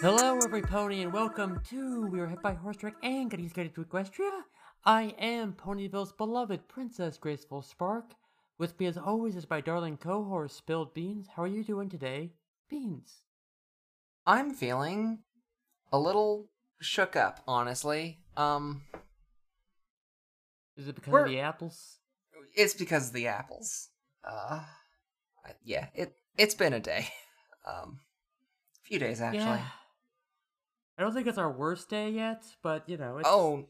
Hello, every pony, and welcome to We Were Hit by Horse Truck and Getting Guided to Equestria. I am Ponyville's beloved Princess Graceful Spark. With me, as always, is my darling co-horse Spilled Beans. How are you doing today, Beans? I'm feeling a little shook up, honestly. Um, Is it because We're- of the apples? it's because of the apples. Uh, I- yeah, it it's been a day. Um, a few days actually. Yeah. I don't think it's our worst day yet, but you know, it's, Oh,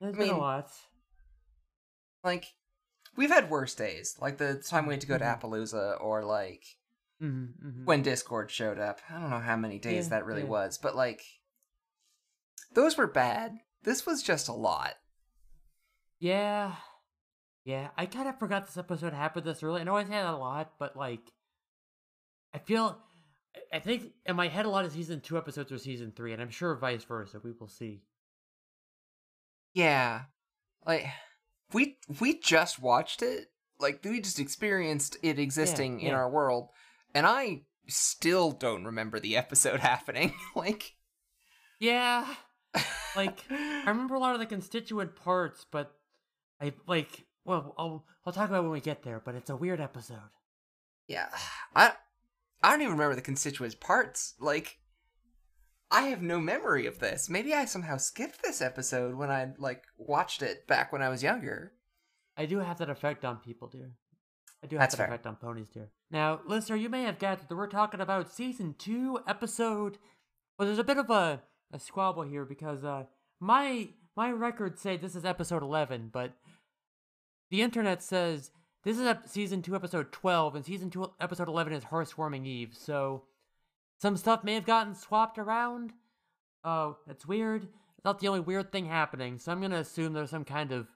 it's I been a mean- lot. like we've had worse days, like the time we had to go to Mhm. Appaloosa, or like Mm-hmm, mm-hmm. when Discord showed up. I don't know how many days Yeah, that really yeah. was, but like those were bad. This was just a lot. Yeah. Yeah, I kind of forgot this episode happened this early. I know I said a lot, but like, I feel, I- think in my head a lot of season two episodes are season three, and I'm sure vice versa. We will see. Yeah. Like we we just watched it. Like we just experienced it existing in yeah. our world and I still don't remember the episode happening. like Yeah, like I remember a lot of the constituent parts, but I like. Well, I'll I'll talk about it when we get there. But it's a weird episode. yeah. I I don't even remember the constituent parts. Like I have no memory of this. Maybe I somehow skipped this episode when I like watched it back when I was younger. I do have that effect on people, dear. I do have That's that fair. effect on ponies, dear. Now, listener, you may have gathered that we're talking about season two, episode. Well, there's a bit of a, a squabble here because uh, my my records say this is episode eleven, but the internet says this is season two, episode twelve, and season two, episode eleven is Hearthwarming Eve. So some stuff may have gotten swapped around. Oh, that's weird. It's not the only weird thing happening, so I'm gonna assume there's some kind of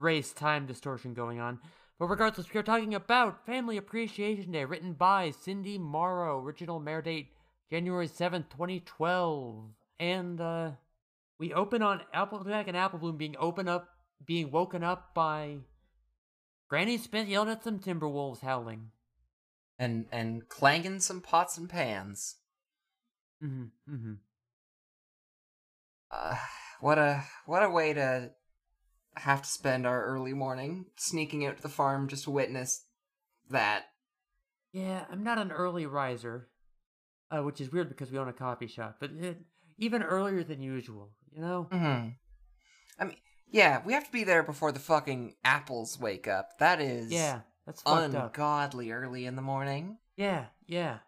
race time distortion going on. But regardless, we are talking about Family Appreciation Day, written by Cindy Morrow, original mayor date January 7th, 2012. And uh we open on Applejack and Apple Bloom being open up being woken up by Granny Smith yelling at some Timberwolves howling. And and clanging some pots and pans. Mm-hmm. Mm-hmm. Uh, what a what a way to have to spend our early morning sneaking out to the farm just to witness that. Yeah, I'm not an early riser, uh, which is weird because we own a coffee shop, but it, even earlier than usual, you know? hmm I mean, yeah, we have to be there before the fucking apples wake up. That is Yeah, that's ungodly early in the morning. Yeah, yeah.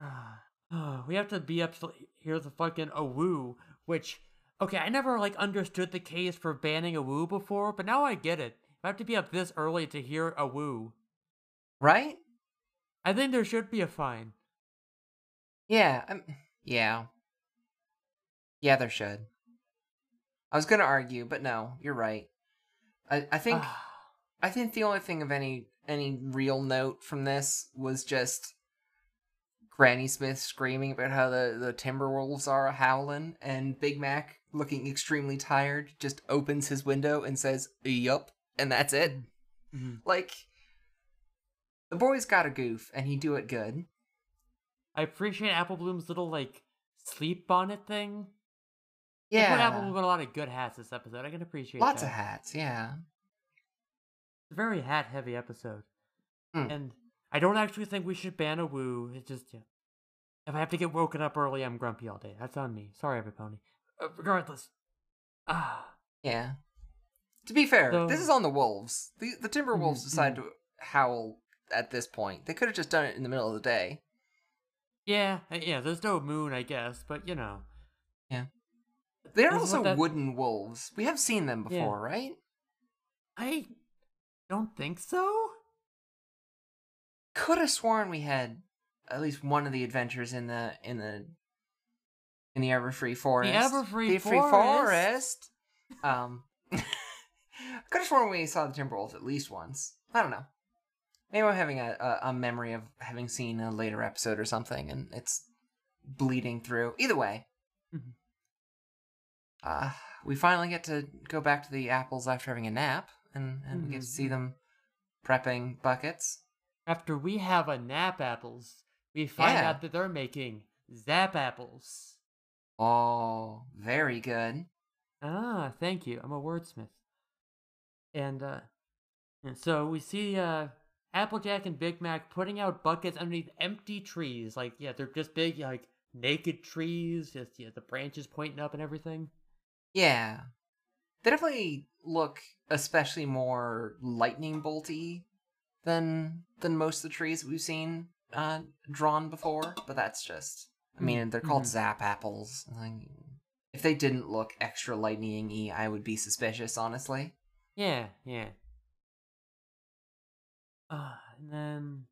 Ah, we have to be up to hear the fucking awoo, which okay, I never like understood the case for banning awoo before, but now I get it. I have to be up this early to hear awoo. Right? I think there should be a fine. Yeah. Um, yeah. Yeah, there should. I was gonna argue, but no, you're right. I I think Ah, I think the only thing of any any real note from this was just Granny Smith screaming about how the, the Timberwolves are howling, and Big Mac, looking extremely tired, just opens his window and says, Yup, and that's it. mhm. Like, the boy's got a goof, and he do it good. I appreciate Apple Bloom's little like sleep bonnet thing. They put Apple Yeah. In a lot of good hats this episode. I can appreciate Lots that. of hats, yeah. It's a very hat heavy episode. Hmm. And I don't actually think we should ban a woo. It's just, yeah. If I have to get woken up early, I'm grumpy all day. That's on me. Sorry, every pony. Uh, regardless. Ah. Yeah. To be fair, So- this is on the wolves. The the Timberwolves Mhm, decided to howl at this point. They could have just done it in the middle of the day. Yeah, uh, yeah, there's no moon, I guess, but you know. They're Isn't also that- wooden wolves. We have seen them Yeah. before, right? I don't think so. Could have sworn we had at least one of the adventures in the in the in the Everfree Forest. Everfree the Free Forest. Forest. Um, could have sworn we saw the Timberwolves at least once. I don't know. Maybe I'm having a, a, a memory of having seen a later episode or something, and it's bleeding through. Either way. Uh, we finally get to go back to the apples after having a nap, and, and we get to see Mhm. them prepping buckets. After we have a nap apples, we find Yeah. out that they're making zap apples. Oh, very good. Ah, thank you. I'm a wordsmith. And uh and so we see uh Applejack and Big Mac putting out buckets underneath empty trees. Like, yeah, they're just big, like naked trees, just yeah, the branches pointing up and everything. Yeah. They definitely look especially more lightning bolty than than most of the trees we've seen uh, drawn before, but that's just I mean, they're called mhm. zap apples. If they didn't look extra lightning-y, I would be suspicious, honestly. Yeah, yeah. Uh, and then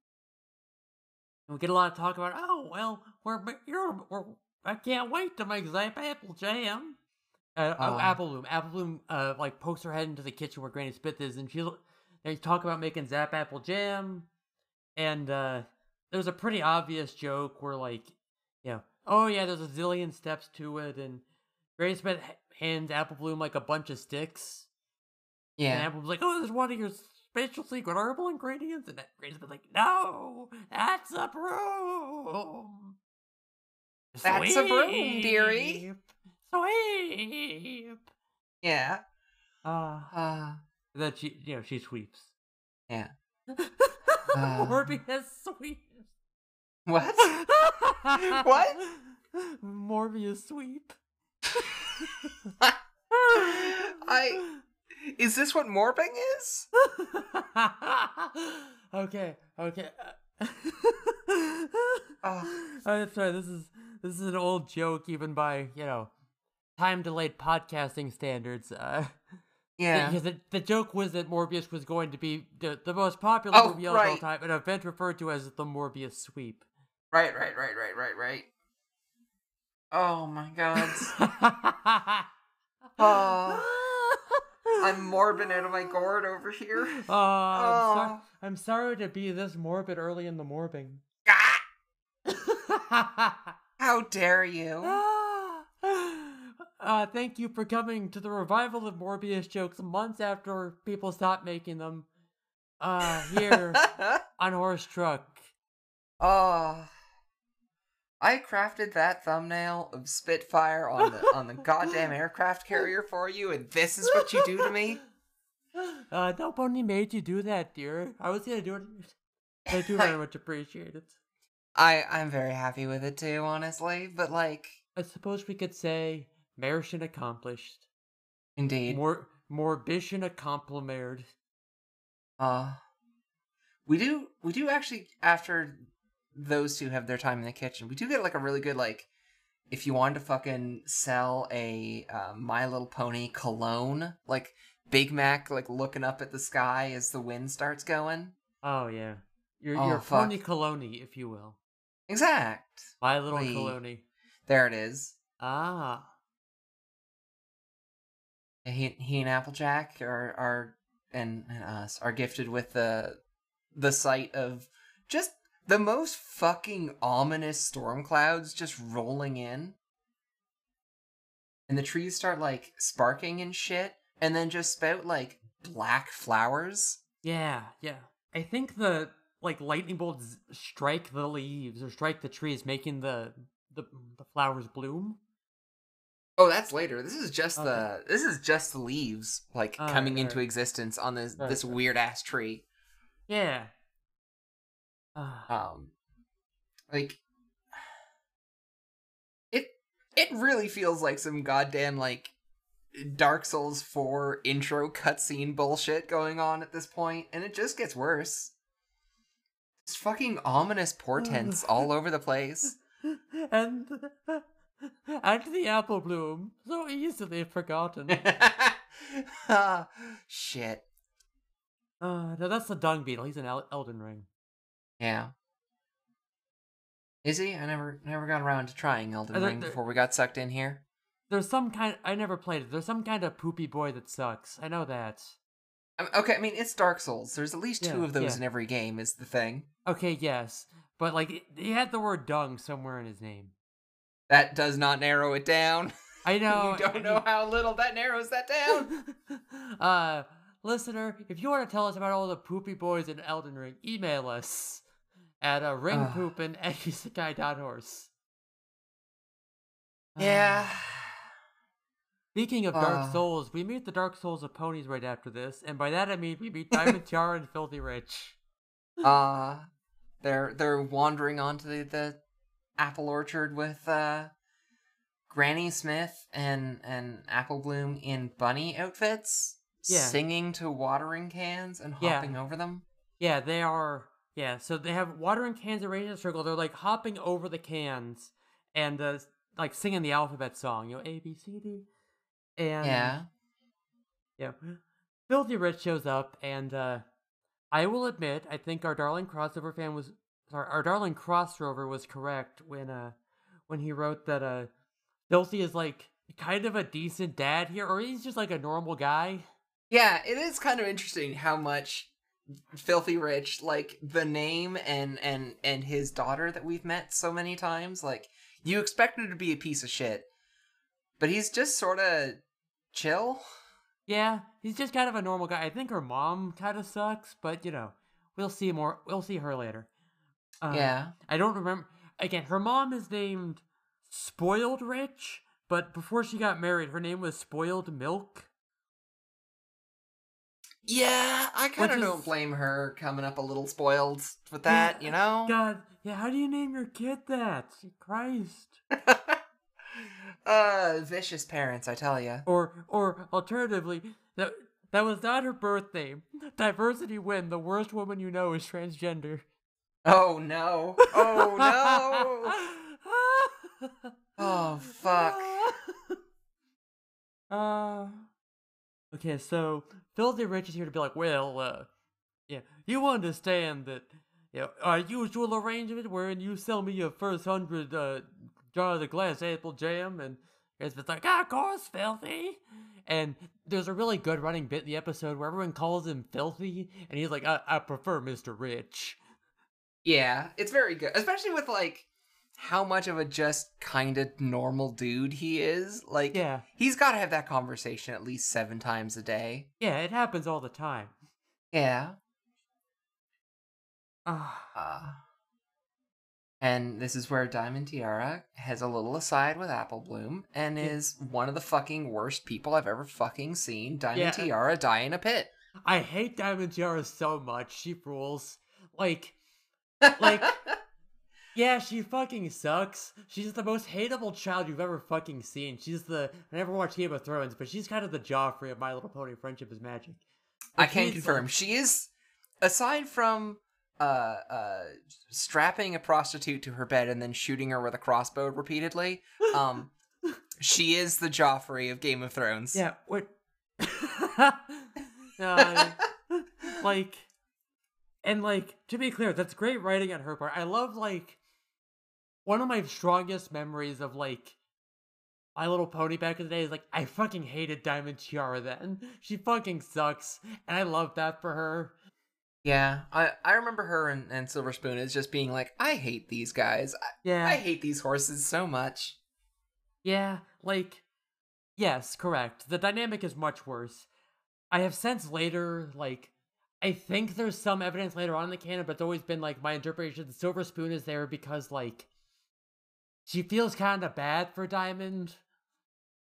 we get a lot of talk about. Oh well, we're you're we're, I can't wait to make Zap apple jam. Uh, oh, Oh. Apple Bloom. Apple Bloom, uh, like pokes her head into the kitchen where Granny Smith is, and she they talk about making Zap apple jam, and uh, there's a pretty obvious joke where like, you know, oh yeah, there's a zillion steps to it, and Granny Smith hands Apple Bloom like a bunch of sticks. And Yeah. Apple was like, "Oh, this is one of your special secret herbal ingredients," and Granny Smith's like, "No, that's a broom. That's a broom, dearie." Sweep. Yeah. Uh, Uh, that she, you know, she sweeps. yeah. Morbius sweeps. What? What? Morbius sweep. I. Is this what morbing is? okay, okay. Oh. I'm sorry. This is this is an old joke, even by you know time delayed podcasting standards. Uh, Yeah. because the, the joke was that Morbius was going to be the, the most popular Oh, movie of all time, an event referred to as the Morbius sweep. Right, right, right, right, right, right. Oh my god. Oh. I'm morbing out of my gourd over here. Oh, I'm, sorry, Oh. I'm sorry to be this morbid early in the morbing. Ah, how dare you? Uh, thank you for coming to the revival of Morbius jokes months after people stopped making them. Uh, here on Horse Truck. oh. I crafted that thumbnail of Spitfire on the on the goddamn aircraft carrier for you, and this is what you do to me? Uh, nobody made you do that, dear. I was gonna do it. I do very much appreciate it. I I'm very happy with it too, honestly. But like, I suppose we could say mission accomplished. indeed, More morbition accomplished. uh, we do we do actually after those two have their time in the kitchen, we do get like a really good like. If you wanted to fucking sell a uh, My Little Pony cologne, like Big Mac, like looking up at the sky as the wind starts going. Oh yeah, you're Oh, you're fuck. pony colony, if you will. Exact. My little Wait. colony. There it is. Ah. He, he and Applejack are are and, and us are gifted with the the sight of just the most fucking ominous storm clouds just rolling in. And the trees start like sparking and shit, and then just spout like black flowers. Yeah, yeah. I think the like lightning bolts strike the leaves or strike the trees, making the the the flowers bloom. Oh, that's later. This is just Okay. the this is just the leaves like Alright, coming into alright. existence on this Alright, this alright. weird ass tree. Yeah. Ah. um like it it really feels like some goddamn like dark souls 4 intro cutscene bullshit going on at this point and it just gets worse it's fucking ominous portents all over the place and and the apple bloom, so easily forgotten. Ah, shit uh, no, that's the dung beetle. He's an El- Elden Ring. yeah is he i never never got around to trying elden Uh, there- ring there- before we got sucked in here There's some kind. I never played it. There's some kind of poopy boy that sucks. I know that. Um, okay i mean it's dark souls there's at least two Yeah, of those yeah. in every game is the thing Okay, yes, but like he had the word dung somewhere in his name. That does not narrow it down. I know. you don't know how little that narrows that down. uh, listener, if you want to tell us about all the poopy boys in Elden Ring, email us at uh, ringpoopin at isekai.horse. yeah. Speaking of Dark Uh. Souls, we meet the Dark Souls of ponies right after this, and by that I mean we meet Diamond Tiara and Filthy Rich. Uh they're they're wandering onto the, the apple orchard with uh Granny Smith and and Apple Bloom in bunny outfits, Yeah. singing to watering cans and Yeah. hopping over them. Yeah, they are. Yeah, so they have watering cans arranged in a circle. They're like hopping over the cans and uh, like singing the alphabet song, you know, A B C D. And yeah. yeah, Filthy Rich shows up, and uh, I will admit, I think our darling crossover fan was sorry, our darling Crossrover was correct when uh when he wrote that uh Filthy is like kind of a decent dad here, or he's just like a normal guy. Yeah, it is kind of interesting how much Filthy Rich, like the name and and and his daughter that we've met so many times, like you expect him to be a piece of shit, but he's just sort of chill. Yeah, he's just kind of a normal guy. I think her mom kind of sucks, but you know, we'll see more. We'll see her later. Uh, yeah. I don't remember. Again, her mom is named Spoiled Rich, but before she got married, her name was Spoiled Milk. Yeah, I kind of don't blame her coming up a little spoiled with that, you know? God, yeah, how do you name your kid that? Christ. uh, vicious parents, I tell ya. Or, or alternatively, that that was not her birth name. Diversity win. The worst woman you know is transgender. Oh no. Oh no. Oh fuck. Uh. Okay, so Filthy Rich is here to be like, well, uh, yeah, you understand that, know, our usual arrangement wherein you sell me your first hundred uh jars of glass apple jam, and it's like, ah, of course, Filthy. And there's a really good running bit in the episode where everyone calls him Filthy, and he's like, I, I prefer Mr. Rich. Yeah, it's very good, especially with like how much of a just kind of normal dude he is. Like, Yeah, he's got to have that conversation at least seven times a day. yeah, it happens all the time. Yeah. Ah. Uh, and this is where Diamond Tiara has a little aside with Apple Bloom and is one of the fucking worst people I've ever fucking seen. Diamond Yeah. Tiara die in a pit. I hate Diamond Tiara so much. She rules. Like, Like- yeah, she fucking sucks. She's the most hateable child you've ever fucking seen. She's the. I never watched Game of Thrones, but she's kind of the Joffrey of My Little Pony Friendship is Magic. I can confirm like- she is aside from uh uh strapping a prostitute to her bed and then shooting her with a crossbow repeatedly um she is the joffrey of game of thrones yeah, what. like. And, like, to be clear, that's great writing on her part. I love, like. One of my strongest memories of, like. My Little Pony back in the day is like I fucking hated Diamond Tiara then. She fucking sucks, and I love that for her. yeah i i remember her and, and silver spoon as just being like i hate these guys I, Yeah, I hate these horses so much yeah, like yes, correct. The dynamic is much worse. I have since later, like, I think there's some evidence later on in the canon, but it's always been like my interpretation. The Silver Spoon is there because like she feels kind of bad for Diamond,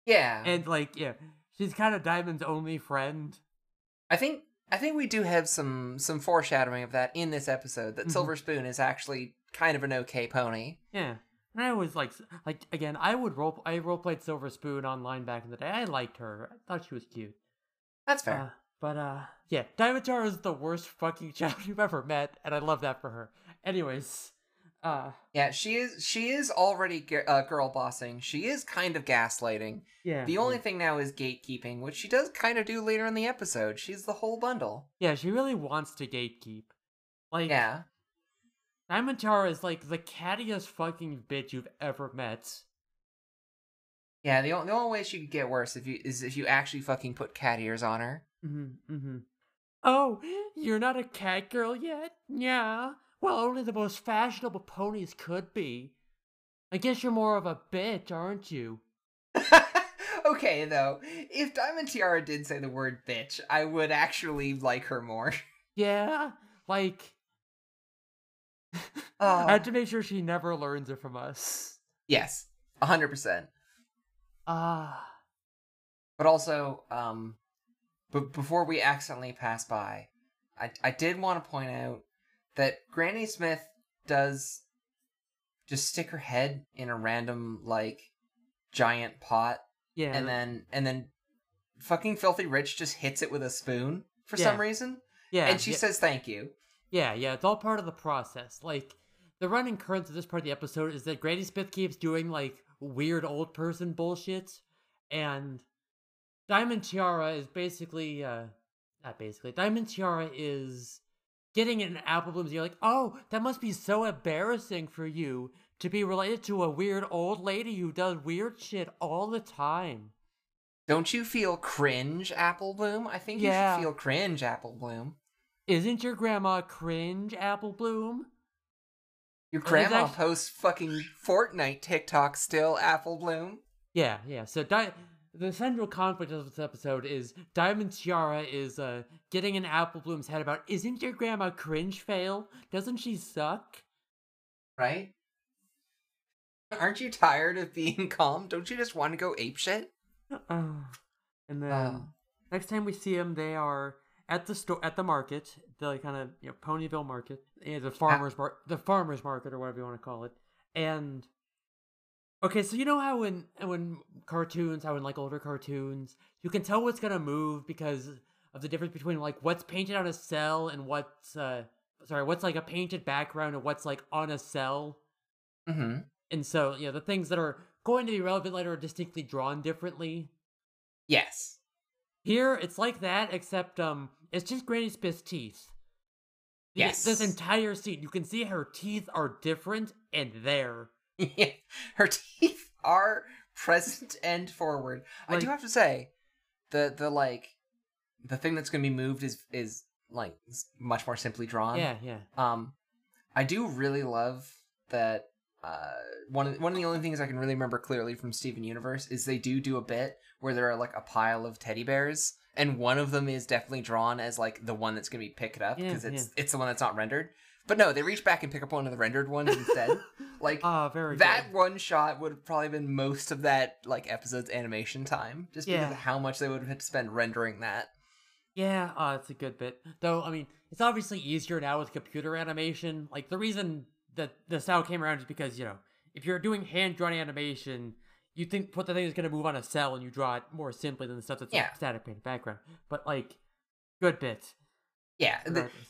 yeah and like yeah, she's kind of Diamond's only friend. i think i think we do have some some foreshadowing of that in this episode that Mhm. silver spoon is actually kind of an okay pony Yeah. And I always like like again, I would role I role played Silver Spoon online back in the day. I liked her. I thought she was cute. that's fair Uh, but uh yeah, Diamond is the worst fucking child you've ever met, and I love that for her. Anyways, uh Yeah, she is. She is already uh, girl bossing. She is kind of gaslighting. yeah. The only yeah. thing now is gatekeeping, which she does kind of do later in the episode. She's the whole bundle. Yeah, she really wants to gatekeep. Like Yeah, Diamond Tiara is like the cattiest fucking bitch you've ever met. yeah. The, o- the only way she could get worse if you is if you actually fucking put cat ears on her. Mm-hmm. Mm-hmm. Oh, you're not a cat girl yet? Yeah. Well, only the most fashionable ponies could be. I guess you're more of a bitch, aren't you? okay though. If Diamond Tiara did say the word bitch, I would actually like her more. Yeah, like Oh. I have to make sure she never learns it from us. Yes, hundred percent. Ah, But also, um, but before we accidentally pass by, I I did want to point out that Granny Smith does just stick her head in a random like giant pot, yeah, and then and then fucking filthy rich just hits it with a spoon for some reason, yeah, and she yeah, says thank you. yeah, yeah. It's all part of the process. Like the running current of this part of the episode is that Granny Smith keeps doing like weird old person bullshit, and Diamond Tiara is basically, uh, not basically. Diamond Tiara is getting an apple blooms. You're like, oh, that must be so embarrassing for you to be related to a weird old lady who does weird shit all the time. Don't you feel cringe, Apple Bloom? I think you should feel cringe, Apple Bloom. Isn't your grandma cringe, Apple Bloom? Your grandma actu- posts fucking Fortnite TikTok still, Apple Bloom. Yeah, yeah. So Di- the central conflict of this episode is Diamond Tiara is uh, getting in Apple Bloom's head about, isn't your grandma cringe fail? Doesn't she suck? right? Aren't you tired of being calm? Don't you just want to go apeshit? Uh, and then Uh. next time we see them, they are at the store at the market, the kind of you know Ponyville market, yeah, the farmers mar- the farmers market or whatever you want to call it. And okay, so you know how in when cartoons, how in like older cartoons, you can tell what's gonna move because of the difference between like what's painted on a cell and what's uh sorry what's like a painted background and what's like on a cell. Mm-hmm. And so you know the things that are going to be relevant later are distinctly drawn differently. Yes. Here, it's like that, except um, it's just Granny Smith's teeth. The- Yes. This entire scene, you can see her teeth are different and there. Her teeth are present and forward. I do have to say, the the like the thing that's gonna be moved is is like much more simply drawn. Yeah, yeah. Um, I do really love that. Uh, one of one of the only things I can really remember clearly from Steven Universe is they do do a bit where there are like a pile of teddy bears, and one of them is definitely drawn as like the one that's gonna be picked up Yeah, because it's it's the one that's not rendered. But no, they reach back and pick up one of the rendered ones instead. like Ah, very that good. one shot would have probably been most of that like episode's animation time, just because Yeah. of how much they would have had to spend rendering that. Yeah, uh, it's a good bit. Though, I mean, it's obviously easier now with computer animation. Like, the reason that the style came around is because, you know, if you're doing hand-drawn animation, you think what the thing is going to move on a cell and you draw it more simply than the stuff that's Yeah. like static painted background. But, like, good bit. Yeah, the, regardless. J-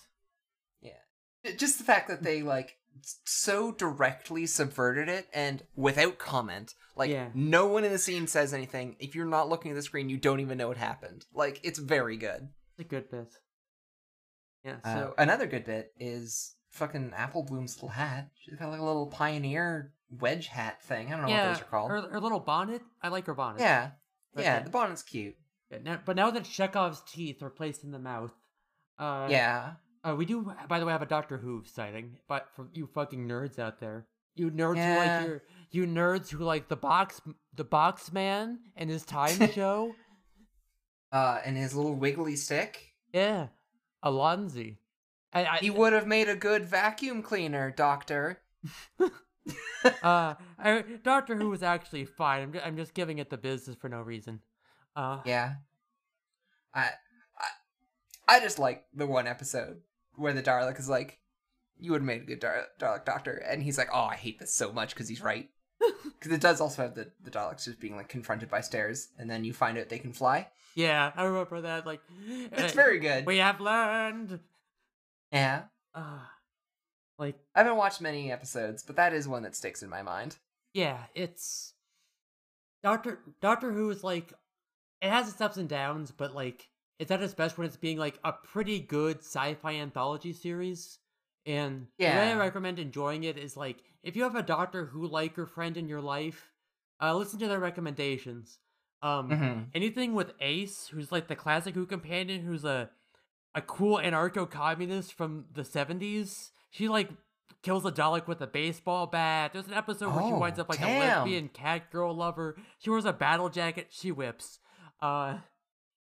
just the fact that they like so directly subverted it and without comment like Yeah. no one in the scene says anything if you're not looking at the screen you don't even know what happened like it's very good It's a good bit. Yeah, so... uh, another good bit is fucking apple bloom's little hat she's got like a little pioneer wedge hat thing i don't know yeah, what those are called Her, her little bonnet. I like her bonnet. yeah But yeah yeah. the bonnet's cute Yeah, now- but now that Chekhov's teeth are placed in the mouth, uh, yeah uh, we do, by the way, have a Doctor Who sighting. But for you fucking nerds out there, you nerds who like your, you nerds who like the box, the box man and his time show. uh and his little wiggly stick Yeah, Allons-y. I, I, he would have made a good vacuum cleaner doctor uh, I, Doctor Who was actually fine. I'm, ju- I'm just giving it the business for no reason. Uh, Yeah. I I I just like the one episode where the Dalek is like, "You would have made a good Dar- Dalek Doctor," and he's like, "Oh, I hate this so much because he's right." Because it does also have the the Daleks just being like confronted by stairs, and then you find out they can fly. yeah, I remember that. Like, It's uh, very good. We have learned. Yeah, Uh, like, I haven't watched many episodes, but that is one that sticks in my mind. yeah, it's Doctor Doctor Who is like it has its ups and downs, but like it's at its best when it's being like a pretty good sci-fi anthology series. And the way I recommend enjoying it is like if you have a Doctor Who liker friend in your life, uh, listen to their recommendations. Um, Mm-hmm. anything with Ace, who's like the classic Who companion, who's a a cool anarcho communist from the seventies. She like kills a Dalek with a baseball bat. There's an episode where she Oh, winds up like a damn. lesbian cat girl lover. She wears a battle jacket. She whips. Uh,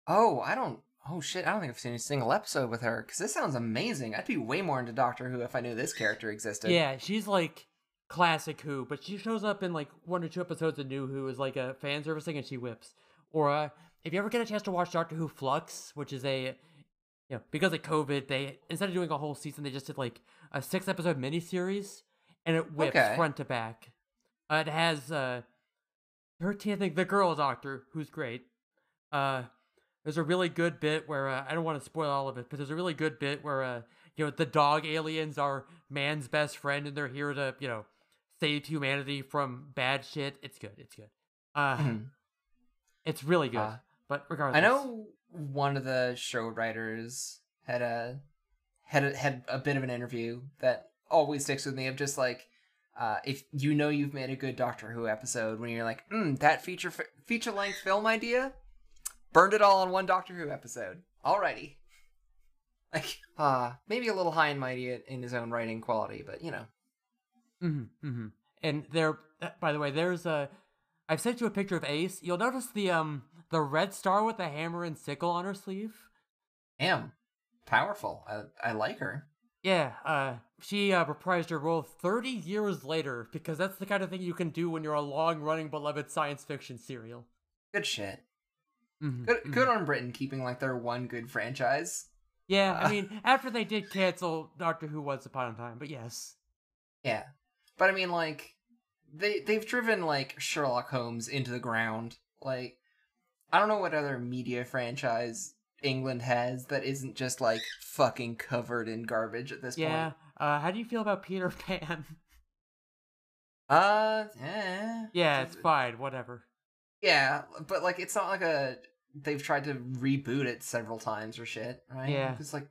Oh, I don't. Oh shit! I don't think I've seen a single episode with her because this sounds amazing. I'd be way more into Doctor Who if I knew this character existed. yeah, she's like classic Who, but she shows up in like one or two episodes of New Who as like a fan service thing, and she whips. Or uh, if you ever get a chance to watch Doctor Who Flux, which is a you know, because of COVID, they instead of doing a whole season, they just did like a six episode miniseries, and it whips Okay. front to back. Uh, it has uh, thirteen, I think, the girl doctor, who's great. Uh, there's a really good bit where uh, I don't want to spoil all of it, but there's a really good bit where uh, you know, the dog aliens are man's best friend, and they're here to you know save humanity from bad shit. It's good. It's good. Uh, Mhm. it's really good. Uh, but regardless, I know one of the show writers had a had a, had a bit of an interview that always sticks with me of just like uh, if you know you've made a good Doctor Who episode when you're like, mm, that feature f- feature length film idea, burned it all on one Doctor Who episode. Alrighty. Like, uh, maybe a little high and mighty in his own writing quality, but you know. Mm-hmm, mm-hmm. And there, uh, by the way, there's a. I've sent you a picture of Ace. You'll notice the um the red star with the hammer and sickle on her sleeve. Damn. Powerful. I, I like her. Yeah, uh, she uh, reprised her role 30 years later because that's the kind of thing you can do when you're a long-running beloved science fiction serial. Good shit. Mhm, Good, mhm. good on Britain keeping like their one good franchise. Yeah, I Uh, mean, after they did cancel Doctor Who Once Upon a Time, but yes. Yeah, but I mean, like they they've driven like Sherlock Holmes into the ground. Like I don't know what other media franchise England has that isn't just like fucking covered in garbage at this Yeah. point. Uh, how do you feel about Peter Pan? Uh, eh. yeah, it's fine. Whatever. Yeah, but like it's not like a they've tried to reboot it several times or shit, right? Yeah. It's like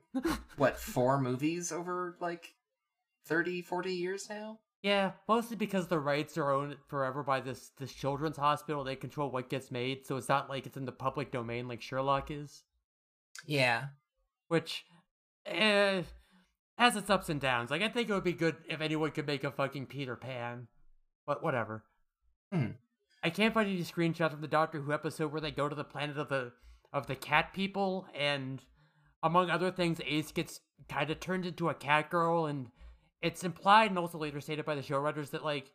what four movies over like 30 40 years now Yeah, mostly because the rights are owned forever by this this children's hospital. They control what gets made, so it's not like it's in the public domain like Sherlock is. yeah Which, eh, has its ups and downs. Like I think it would be good if anyone could make a fucking Peter Pan, but whatever. Hmm. I can't find any screenshots from the Doctor Who episode where they go to the planet of the of the cat people, and among other things, Ace gets kind of turned into a cat girl, and it's implied and also later stated by the show writers that like,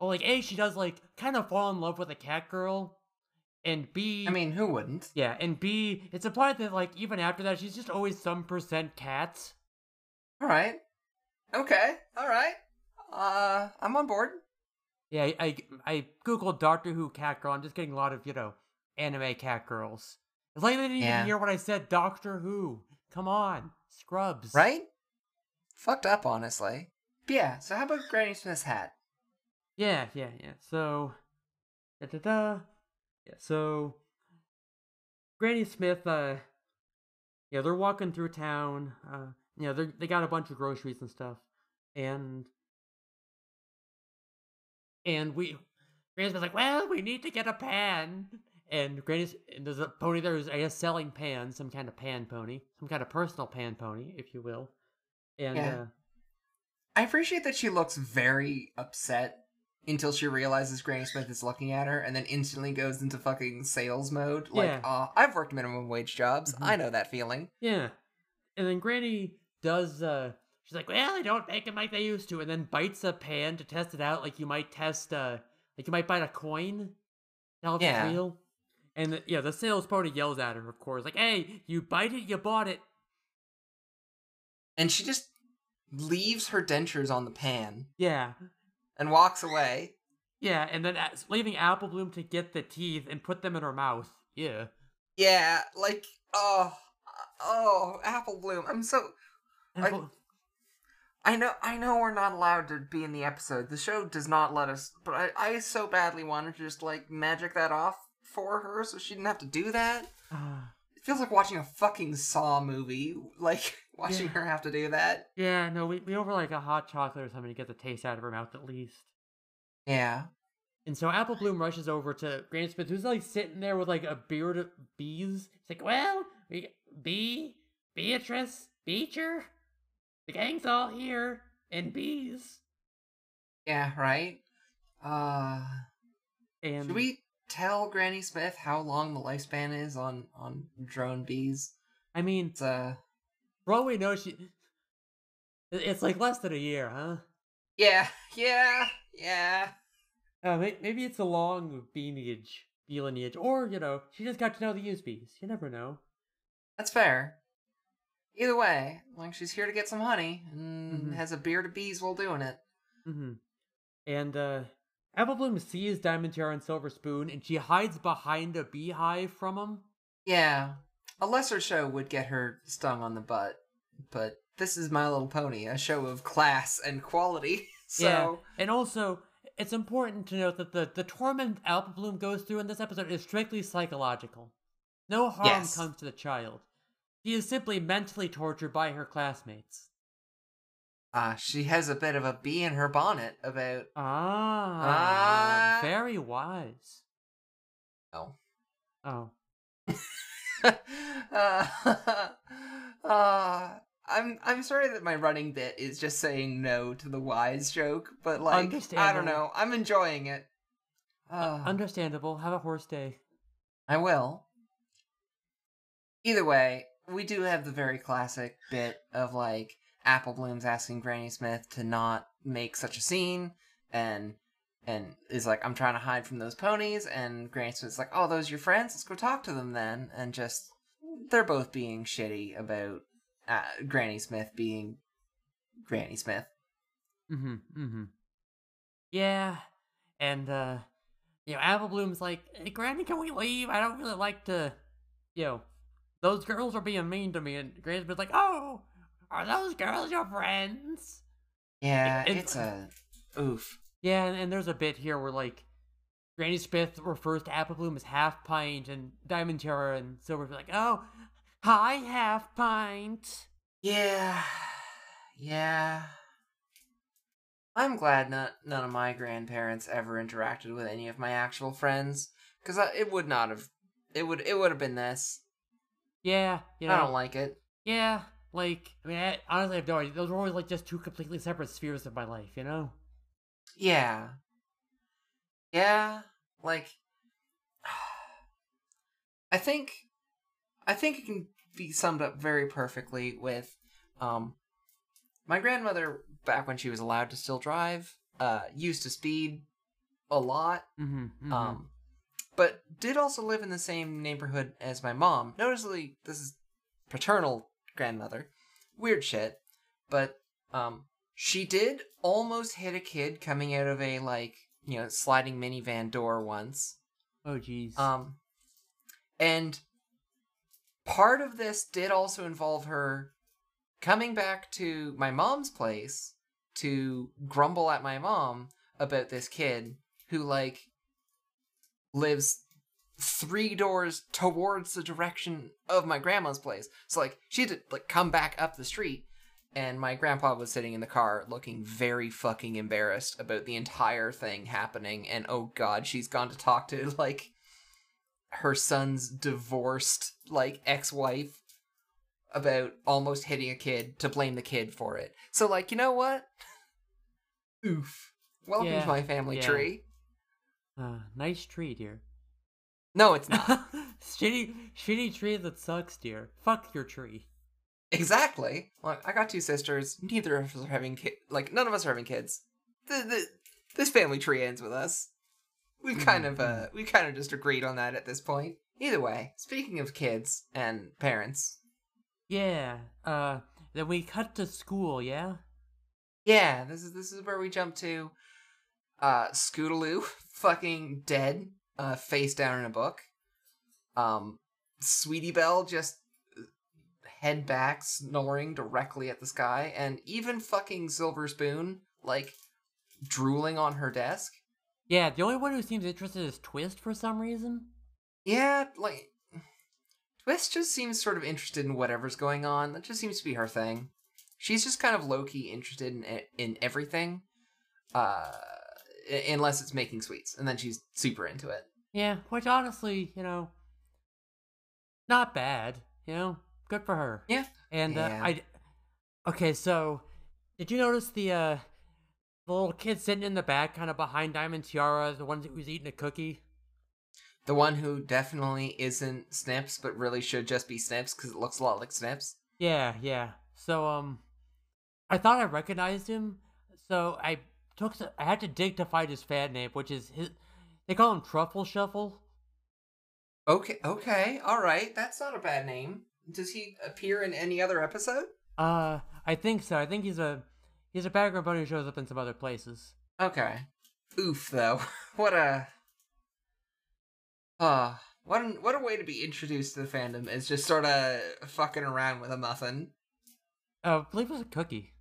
well, like A, she does like kind of fall in love with a cat girl, and B, i mean who wouldn't? Yeah, and B, it's implied that like even after that, she's just always some percent cat. all right. Okay. All right. Uh i'm on board Yeah, I, I googled Doctor Who cat girl. I'm just getting a lot of you know anime cat girls. It's like they didn't Yeah. even hear what I said. Doctor Who. Come on, Scrubs. right fucked up honestly but yeah so how about granny smith's hat Yeah, yeah, yeah. So, da da da. Yeah, so Granny Smith. Uh, yeah, they're walking through town. Uh, you know, they they got a bunch of groceries and stuff, and and we Granny Smith's like, well, we need to get a pan. And Granny's and there's a pony there who's I guess selling pans, some kind of pan pony, some kind of personal pan pony, if you will. And Yeah. uh, i appreciate that she looks very upset until she realizes granny smith is looking at her and then instantly goes into fucking sales mode like Yeah. uh i've worked minimum wage jobs Mhm. i know that feeling Yeah. And then Granny does uh she's like, Well, they don't make them like they used to, and then bites a pan to test it out like you might test uh like you might bite a coin. Tell if Yeah. it's real. And the, yeah, the sales pony yells at her, of course, like, Hey, you bite it, you bought it. and she just leaves her dentures on the pan Yeah. and walks away Yeah, and then a- leaving Apple Bloom to get the teeth and put them in her mouth. Yeah. Yeah, like oh, oh, Apple Bloom. I'm so Apple- I know I know we're not allowed to be in the episode. The show does not let us, but I I so badly wanted to just like magic that off for her so she didn't have to do that. Ah. It feels like watching a fucking Saw movie, like watching Yeah. her have to do that. yeah, no, we, we over like a hot chocolate or something to get the taste out of her mouth at least. Yeah. And so Apple Bloom rushes over to Granny Smith, who's like sitting there with like a beard of bees. It's like, "Well, we Bee, Beatrice, Beecher, the gang's all here. and bees. Yeah, right. Uh, And should we tell Granny Smith how long the lifespan is on on drone bees? I mean, It's uh, for all we know, she. It's like less than a year, huh? yeah, yeah, yeah. Uh, maybe it's a long bee lineage, bee lineage, or you know, she just got to know the used bees. You never know. That's fair. Either way, like she's here to get some honey and Mhm. has a beard of bees while doing it. Mm-hmm. And uh, Apple Bloom sees Diamond Tiara and Silver Spoon, and she hides behind a beehive from him. Yeah, a lesser show would get her stung on the butt, but this is My Little Pony, a show of class and quality. So Yeah, and also it's important to note that the the torment Apple Bloom goes through in this episode is strictly psychological. No harm Yes. comes to the child. She is simply mentally tortured by her classmates. uh, she has a bit of a bee in her bonnet about Ah, Ah. very wise. oh. Oh, uh, uh, I'm I'm sorry that my running bit is just saying no to the wise joke, but like I don't know, I'm enjoying it. Uh, understandable. Have a horse day. I will. Either way, we do have the very classic bit of like Apple Bloom's asking Granny Smith to not make such a scene, and and is like, I'm trying to hide from those ponies, and Granny Smith's like, Oh, those are your friends? Let's go talk to them then, and just they're both being shitty about uh, Granny Smith being Granny Smith. Mm-hmm. Mm-hmm. Yeah, and uh, you know, Apple Bloom's like, hey, Granny, can we leave? I don't really like to, you know, those girls are being mean to me. And Granny's been like, oh, are those girls your friends? Yeah, It- it's a oof. Yeah, and, and there's a bit here where like Granny Smith refers to Apple Bloom as half pint, and Diamond Tiara and Silver be like, oh, hi, half pint. Yeah, yeah. I'm glad not none of my grandparents ever interacted with any of my actual friends, because uh, it would not have. It would. It would have been this. Yeah, you know, I don't like it. yeah, like I mean, I, honestly, I have no idea. Those were always like just two completely separate spheres of my life, you know. Yeah. Yeah, like. I think. I think it can be summed up very perfectly with, um, my grandmother back when she was allowed to still drive, uh, used to speed a lot Mm-hmm. Um, but did also live in the same neighborhood as my mom. Noticeably, this is paternal grandmother. Weird shit. But um, she did almost hit a kid coming out of a like you know sliding minivan door once. oh, jeez. Um, and part of this did also involve her coming back to my mom's place to grumble at my mom about this kid who like lives three doors towards the direction of my grandma's place. So like she had to like come back up the street and my grandpa was sitting in the car looking very fucking embarrassed about the entire thing happening and oh god, she's gone to talk to like her son's divorced like ex-wife about almost hitting a kid to blame the kid for it. So like, you know what? Oof. Welcome Yeah, to my family yeah. tree. Uh, nice tree, dear. No, it's not. shitty, shitty tree that sucks, dear. Fuck your tree. exactly. Look, I got two sisters. Neither of us are having kids. Like, none of us are having kids. The, the, this family tree ends with us. We've kind of, uh, we kind of just agreed on that at this point. Either way, speaking of kids and parents, Yeah. Uh, then we cut to school. Yeah. yeah, this is this is where we jump to. Uh, Scootaloo, fucking dead, uh, face down in a book. Um, Sweetie Belle just uh, head back, snoring directly at the sky, and even fucking Silver Spoon, like, drooling on her desk. Yeah. The only one who seems interested is Twist for some reason. Yeah, like, Twist just seems sort of interested in whatever's going on. That just seems to be her thing. She's just kind of low key interested in in everything, uh, unless it's making sweets, and then she's super into it. Yeah. Which honestly, you know, not bad. You know, good for her. Yeah. And Yeah. uh, I, okay, so Did you notice the uh the little kid sitting in the back, kind of behind Diamond Tiara, the one who's eating a cookie? The one who definitely isn't Snips, but really should just be Snips because it looks a lot like Snips. Yeah, yeah. So um, I thought I recognized him, so I took I had to dig to find his fan name, which is his. They call him Truffle Shuffle. Okay, okay, all right. That's not a bad name. Does he appear in any other episode? Uh, I think so. I think he's a he's a background bunny who shows up in some other places. Okay. Oof, though. what a. Uh, what, an, what a way to be introduced to the fandom is just sort of fucking around with a muffin. Uh, I believe it was a cookie.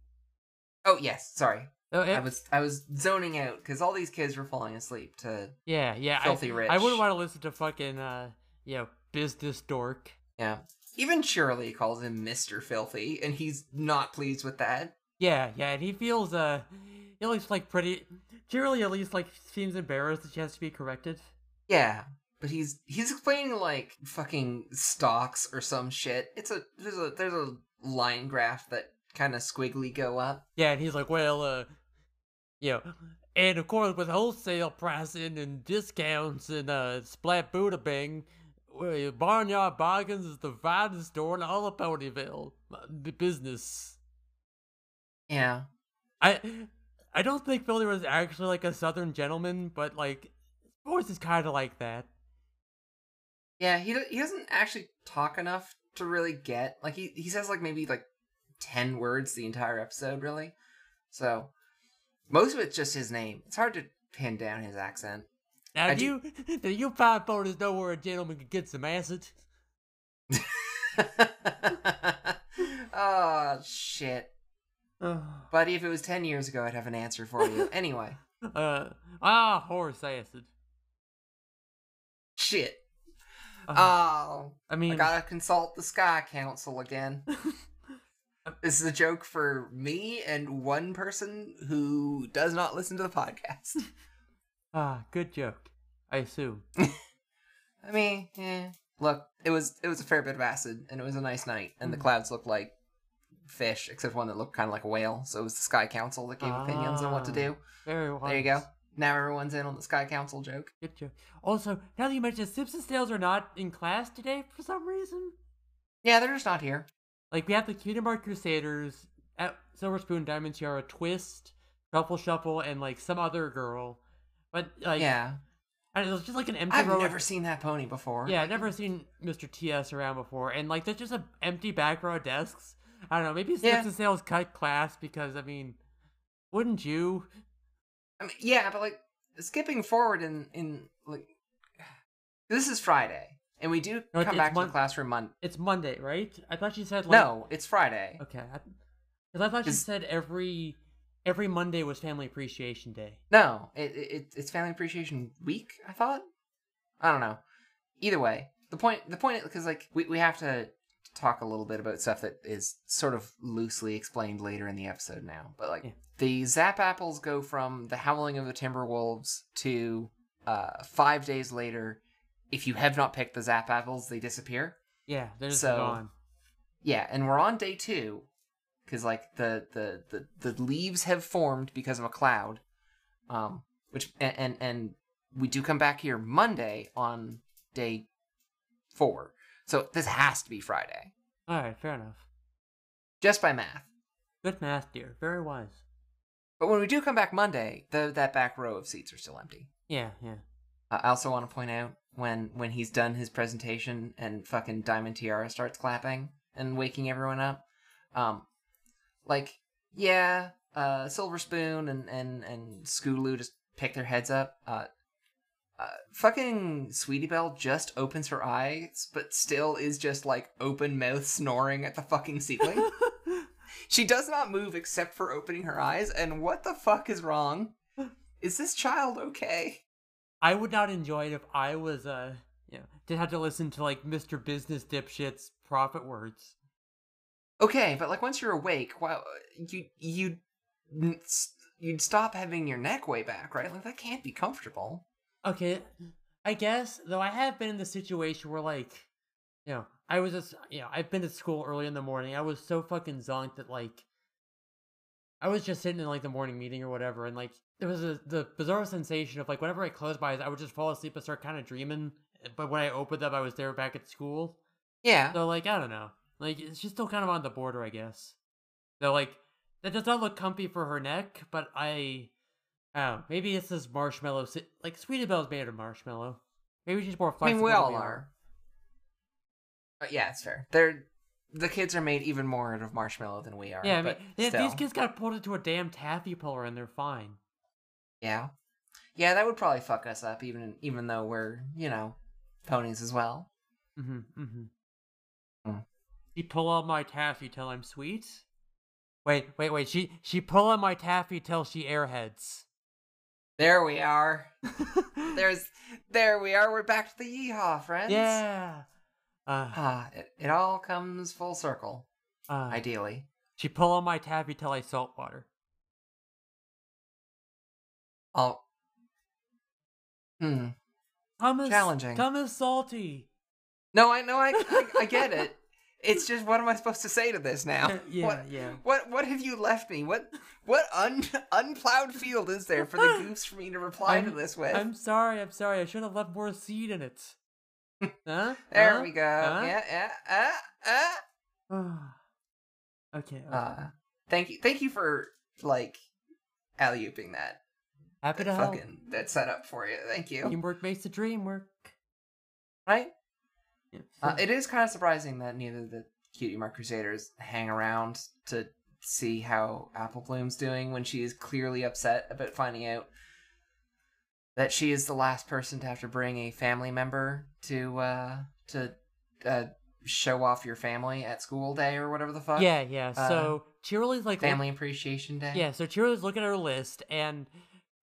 Oh, yes, sorry. Oh, it- I was I was zoning out because all these kids were falling asleep to yeah, yeah. filthy I, rich. I wouldn't want to listen to fucking uh, you know, business dork. Yeah. Even Cheerilee calls him Mr. Filthy, and he's not pleased with that. Yeah, yeah, and he feels uh, he looks like pretty. Cheerilee at least like seems embarrassed that she has to be corrected. Yeah. But he's he's explaining like fucking stocks or some shit. It's a there's a there's a line graph that kind of squiggly go up. Yeah, and he's like, well, uh, you know, and of course with wholesale pricing and discounts and uh, Splat Buddha Bing, Barnyard Bargains is the finest store in all of Ponyville. The business. Yeah. I, I don't think Philly was actually like a Southern gentleman, but like, his voice is kind of like that. Yeah, he he doesn't actually talk enough to really get like he he says like maybe like 10 words the entire episode really. So most of it's just his name. It's hard to pin down his accent. Now, I do you, do you fine ponies know where a gentleman can get some acid? oh shit. Buddy, if it was 10 years ago, I'd have an answer for you. Anyway, uh, ah, horse acid. shit. Uh, Oh, I mean, I gotta consult the Sky Council again. This is a joke for me and one person who does not listen to the podcast. ah, good joke. I assume. I mean, eh. Look, it was it was a fair bit of acid, and it was a nice night, and the clouds looked like fish, except one that looked kind of like a whale. So it was the Sky Council that gave opinions on what to Ah. do. Very well. There you go. Now everyone's in on the Sky Council joke. Good joke. Also, now that you mentioned Snips and Snails are not in class today for some reason. Yeah, they're just not here. Like we have the Kingdom Hearts Crusaders, at Silver Spoon, Diamond Tiara, Twist, Truffle Shuffle, and like some other girl. But like, yeah, I don't know, just like an empty I've row. of- never seen that pony before. Yeah, I've never seen Mr. TS around before, and like there's just an empty back row of desks. I don't know. Maybe Snips Yeah. and Snails cut class because I mean, wouldn't you? I mean, yeah, but like skipping forward in in like this is Friday, and we do No, come back to the classroom Monday. It's Monday, right? I thought she said like, No, it's Friday. Okay, because I, thought she said every every Monday was Family Appreciation Day. No, it, it it's Family Appreciation Week. I thought. I don't know. Either way, the point the point because like we we have to talk a little bit about stuff that is sort of loosely explained later in the episode now. But like Yeah. the Zap Apples go from the howling of the Timberwolves to uh five days later. If you have not picked the Zap Apples, they disappear. Yeah, they're just So- gone. Yeah, and we're on day two, because like the, the the the leaves have formed because of a cloud, um, which and and, and we do come back here Monday on day four, so this has to be Friday, All right, fair enough. just by math. Good math, dear. Very wise. But when we do come back Monday, the that back row of seats are still empty. Yeah, yeah. Uh, I also want to point out when when he's done his presentation and fucking Diamond Tiara starts clapping and waking everyone up, um, like yeah, uh, Silver Spoon and and and Scootaloo just pick their heads up. Uh, uh, fucking Sweetie Belle just opens her eyes, but still is just like open mouth snoring at the fucking ceiling. she does not move except for opening her eyes. And what the fuck is wrong? Is this child okay? I would not enjoy it if I was uh, you know, to have to listen to like Mr. Business dipshit's profit words. Okay, but like once you're awake, well, you you you'd stop having your neck way back, right? Like that can't be comfortable. Okay, I guess though I have been in the situation where like, you know, I was just you know I've been to school early in the morning. I was so fucking zonked that like, I was just sitting in like the morning meeting or whatever, and like there was a, the bizarre sensation of like whenever I closed my eyes, I would just fall asleep and start kind of dreaming. But when I opened them, I was there back at school. Yeah. So like I don't know, like it's just still kind of on the border, I guess. So like that does not look comfy for her neck, but I, oh maybe it's this marshmallow. si- Like Sweetie Belle's made of marshmallow. Maybe she's more I flexible. mean, we all are. But yeah, it's fair. They're the kids are made even more out of marshmallow than we are. Yeah, I mean, but these kids got pulled into a damn taffy puller and they're fine. Yeah, yeah, that would probably fuck us up, even even though we're you know ponies as well. Mm-hmm. Mm-hmm. Hmm. She pull on my taffy till I'm sweet. Wait, wait, wait. She she pull on my taffy till she airheads. There we are. There's there we are. We're back to the yeehaw, friends. yeah. Uh, Ah, it, it all comes full circle. uh, Ideally. she pull on my taffy till I salt water. Oh. Hmm. Thomas, Challenging. Thomas salty. No, I know. I, I I get it. It's just what am I supposed to say to this now? yeah, What yeah. what what have you left me? What what un unplowed field is there for the goose for me to reply to I'm- this with? I'm sorry. I'm sorry. I should have left more seed in it. huh? there Huh? we go. Huh? Yeah, yeah. Uh, uh. okay. okay. Uh, thank you, thank you for like alley ooping that. Happy to that help. fucking that setup for you. Thank you. Teamwork makes the dream work. Right? Yeah, Uh, it is kind of surprising that neither the Cutie Mark Crusaders hang around to see how Apple Bloom's doing when she is clearly upset about finding out that she is the last person to have to bring a family member to uh to uh show off your family at school day or whatever the fuck. yeah, yeah. uh, So Cheerilee's like look- Family Appreciation Day. Yeah, so Cheerilee's looking at her list, and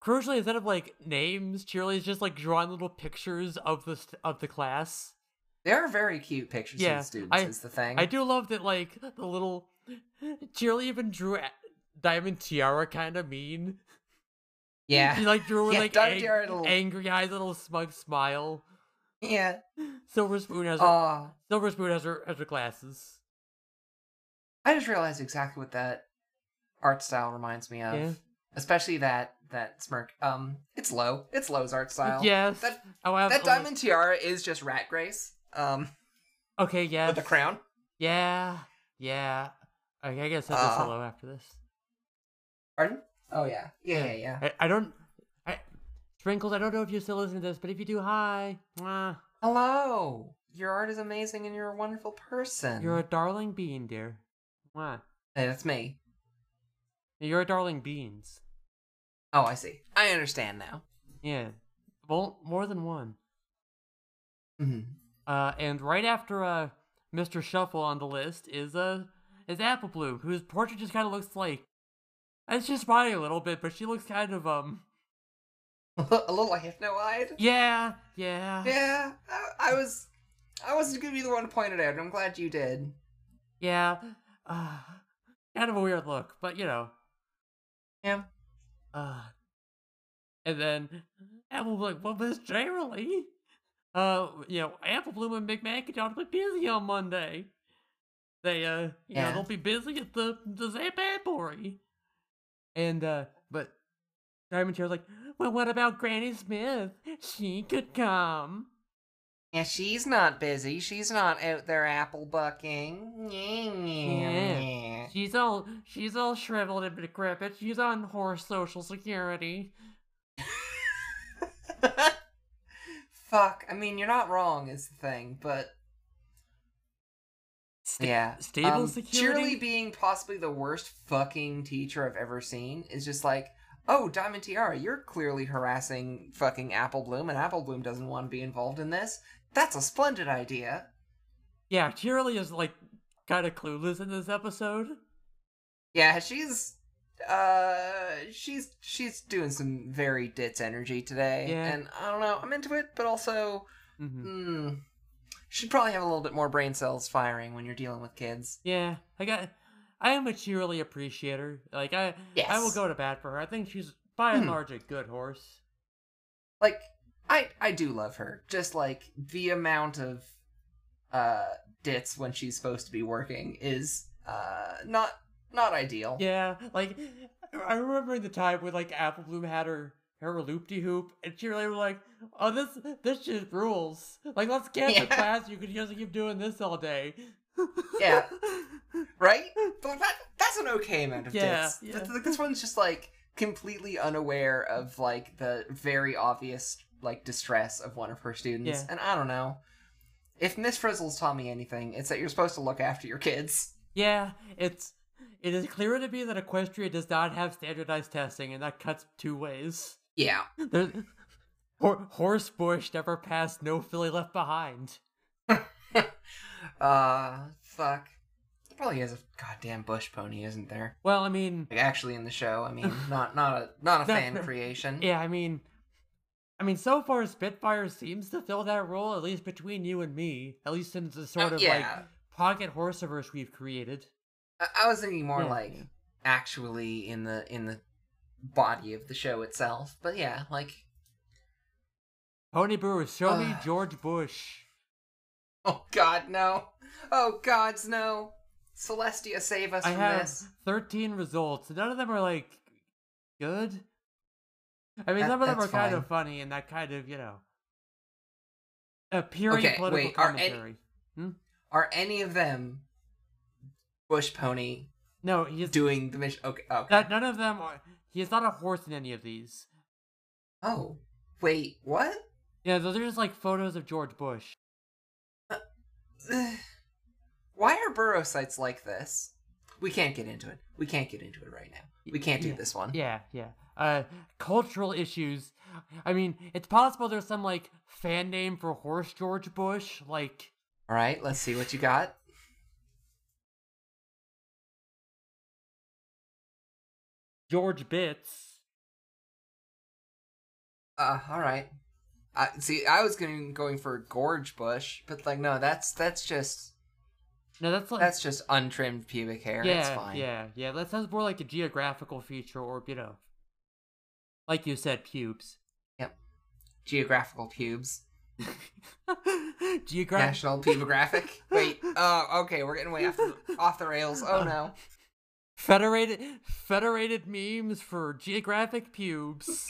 crucially, instead of like names, Cheerilee's just like drawing little pictures of the st- of the class. They are very cute pictures Yeah, of the students. I- is the thing. I do love that, like the little Cheerilee even drew a- Diamond Tiara kind of mean. yeah. She like drew with Yeah, like ang- Tiara little- angry eyes, a little smug smile. yeah. Silver Spoon has her, Aw. Silver Spoon has her has her glasses. I just realized exactly what that art style reminds me of. Yeah. Especially that that smirk. Um, it's low. It's Low's art style. Yes. That However, that diamond tiara is just Rat Grace. Um, Okay, yeah. with the crown. Yeah, yeah. Okay, I guess that's Uh. hello after this. Pardon? Oh yeah. Yeah, yeah, yeah. I, I don't. I, Sprinkles, I don't know if you still listen to this, but if you do, hi. Mwah. Hello. Your art is amazing, and you're a wonderful person. You're a darling bean, dear. Mwah. Hey, that's me. You're a darling beans. Oh, I see. I understand now. Yeah. Well, more than one. hmm Uh, and right after uh, Mr. Shuffle on the list is uh is Apple Bloom, whose portrait just kind of looks like. It's just smiling a little bit, but she looks kind of um. a little hypno-eyed. Yeah, yeah, Yeah, I, I was. I wasn't gonna be the one to point it out. and I'm glad you did. yeah. Uh, kind of a weird look, but you know. Yeah. Uh, and then Apple Bloom, well, Miss Cheerilee, uh, you know, Apple Bloom and Big Mac are be busy on Monday. They, uh, you Yeah. know, they'll be busy at the the Zap Applery. And, uh, but Diamond Chair's like, well, what about Granny Smith? She could come. Yeah, she's not busy. She's not out there apple bucking. Yeah. She's all she's all shriveled and decrepit. She's on horse social security. Fuck. I mean, you're not wrong, is the thing, but Sta- yeah. Stable um, security. Cheerilee being possibly the worst fucking teacher I've ever seen is just like, oh, Diamond Tiara, you're clearly harassing fucking Apple Bloom, and Apple Bloom doesn't want to be involved in this. That's a splendid idea. Yeah, Cheerilee is like kind of clueless in this episode. Yeah, she's uh she's she's doing some very ditz energy today Yeah. and i don't know i'm into it but also hmm hmm should probably have a little bit more brain cells firing when you're dealing with kids Yeah, I got. I am a Cheerilee appreciator. Like I, I will go to bat for her. I think she's by and Hmm. large a good horse. like i i do love her just like the amount of uh dits when she's supposed to be working is uh not not ideal. Yeah, like I remember the time when like Apple Bloom had her her loop de hoop, and she really was like, "Oh, this this shit rules. Like, let's cancel Yeah. class. You could just keep doing this all day." Yeah. Right? But that, that's an okay amount of Yeah, yeah. Th- th- This one's just like completely unaware of like the very obvious like distress of one of her students. Yeah. And I don't know. If Miss Frizzle's taught me anything, it's that you're supposed to look after your kids. Yeah, it's it is clear to me that Equestria does not have standardized testing, and that cuts two ways. Yeah. There, Hor- Horse Bush never passed No Filly Left Behind. Uh, fuck. There probably is a goddamn bush pony, isn't there? Well, I mean, Like actually in the show. I mean, not not a not a fan creation. yeah, I mean, I mean, so far Spitfire seems to fill that role, at least between you and me. At least in the sort Uh, of yeah. like pocket horseverse we've created. I, was thinking more Yeah, like actually in the in the body of the show itself. But yeah, like Ponybooru, show me George Bush. oh god no, oh gods no, Celestia save us I from have this. 13 results. None of them are like good. I mean, That- some of them are that's kind of funny and that kind of, you know, appearing Okay, political wait, are any- commentary. Hmm? Are any of them bush pony No, he's doing the mission? Okay, okay. that. None of them are. He is not a horse in any of these. oh wait, what? Yeah, those are just like photos of George Bush. Why are booru sites like this? We can't get into it. We can't get into it right now. We can't do Yeah. this one. Yeah, yeah. Uh, cultural issues. I mean, it's possible there's some like fan name for horse George Bush, like All right, let's see what you got. George Bits. Uh, all right. I see. I was going going for gorge bush, but like no, that's that's just No, that's like that's just untrimmed pubic hair. yeah, it's fine. yeah, yeah. That sounds more like a geographical feature, or you know, like you said, pubes. Yep, geographical pubes. Geographic. National pubographic. Wait. Oh, okay. We're getting way off the, off the rails. Oh no. Federated federated memes for geographic pubes.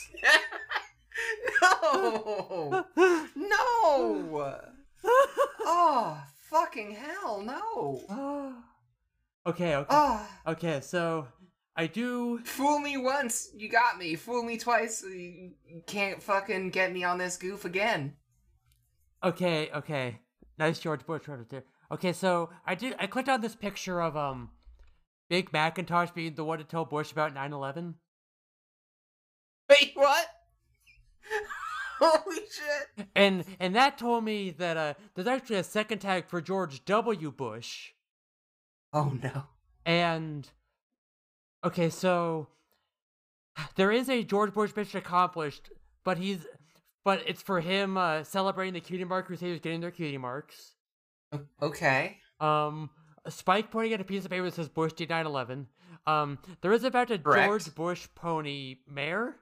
no. No. Oh, fucking hell, no. okay, okay, Oh, okay. So I do. fool me once, you got me. Fool me twice, you can't fucking get me on this goof again. Okay, okay. Nice George Bush right there. Okay, so I did. I clicked on this picture of um, Big Macintosh being the one to tell Bush about 9/11. Wait, what? Holy shit. And and that told me that uh there's actually a second tag for George W. Bush. Oh no. And okay, so there is a George Bush mission accomplished, but he's but it's for him uh celebrating the cutie mark crusaders getting their cutie marks. Okay. Um Spike pointing at a piece of paper that says Bush did 9/11. Um there is about a Correct. George Bush pony mare.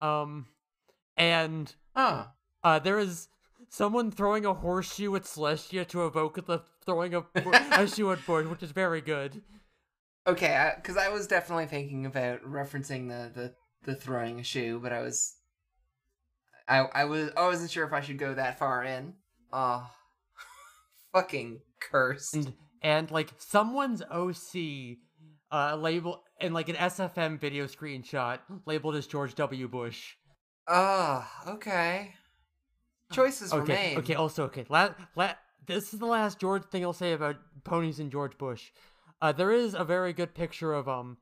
Um and. Uh, there is someone throwing a horseshoe at Celestia to evoke the throwing a, bu- a shoe at Bush, which is very good. Okay, because I, was definitely thinking about referencing the, the, the throwing a shoe, but I was, I I was I wasn't sure if I should go that far in. Oh, fucking cursed. And and like someone's OC uh label and like an SFM video screenshot labeled as George W. Bush. Oh, okay. Choices were Okay, made. okay. Also, okay. La- la- this is the last George thing I'll say about ponies and George Bush. Uh, there is a very good picture of um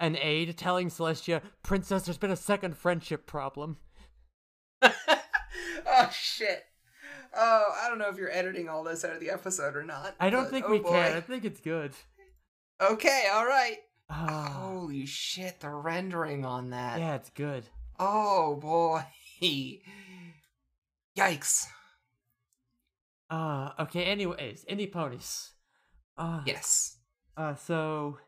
an aide telling Celestia, "Princess, there's been a second friendship problem." oh shit. Oh, I don't know if you're editing all this out of the episode or not. I don't but- think oh we boy. can. I think it's good. Okay, all right. Ah, Holy shit, the rendering on that. yeah, it's good. Oh boy. Yikes. Uh, okay. Anyways, any ponies. Uh, Yes. Uh, so.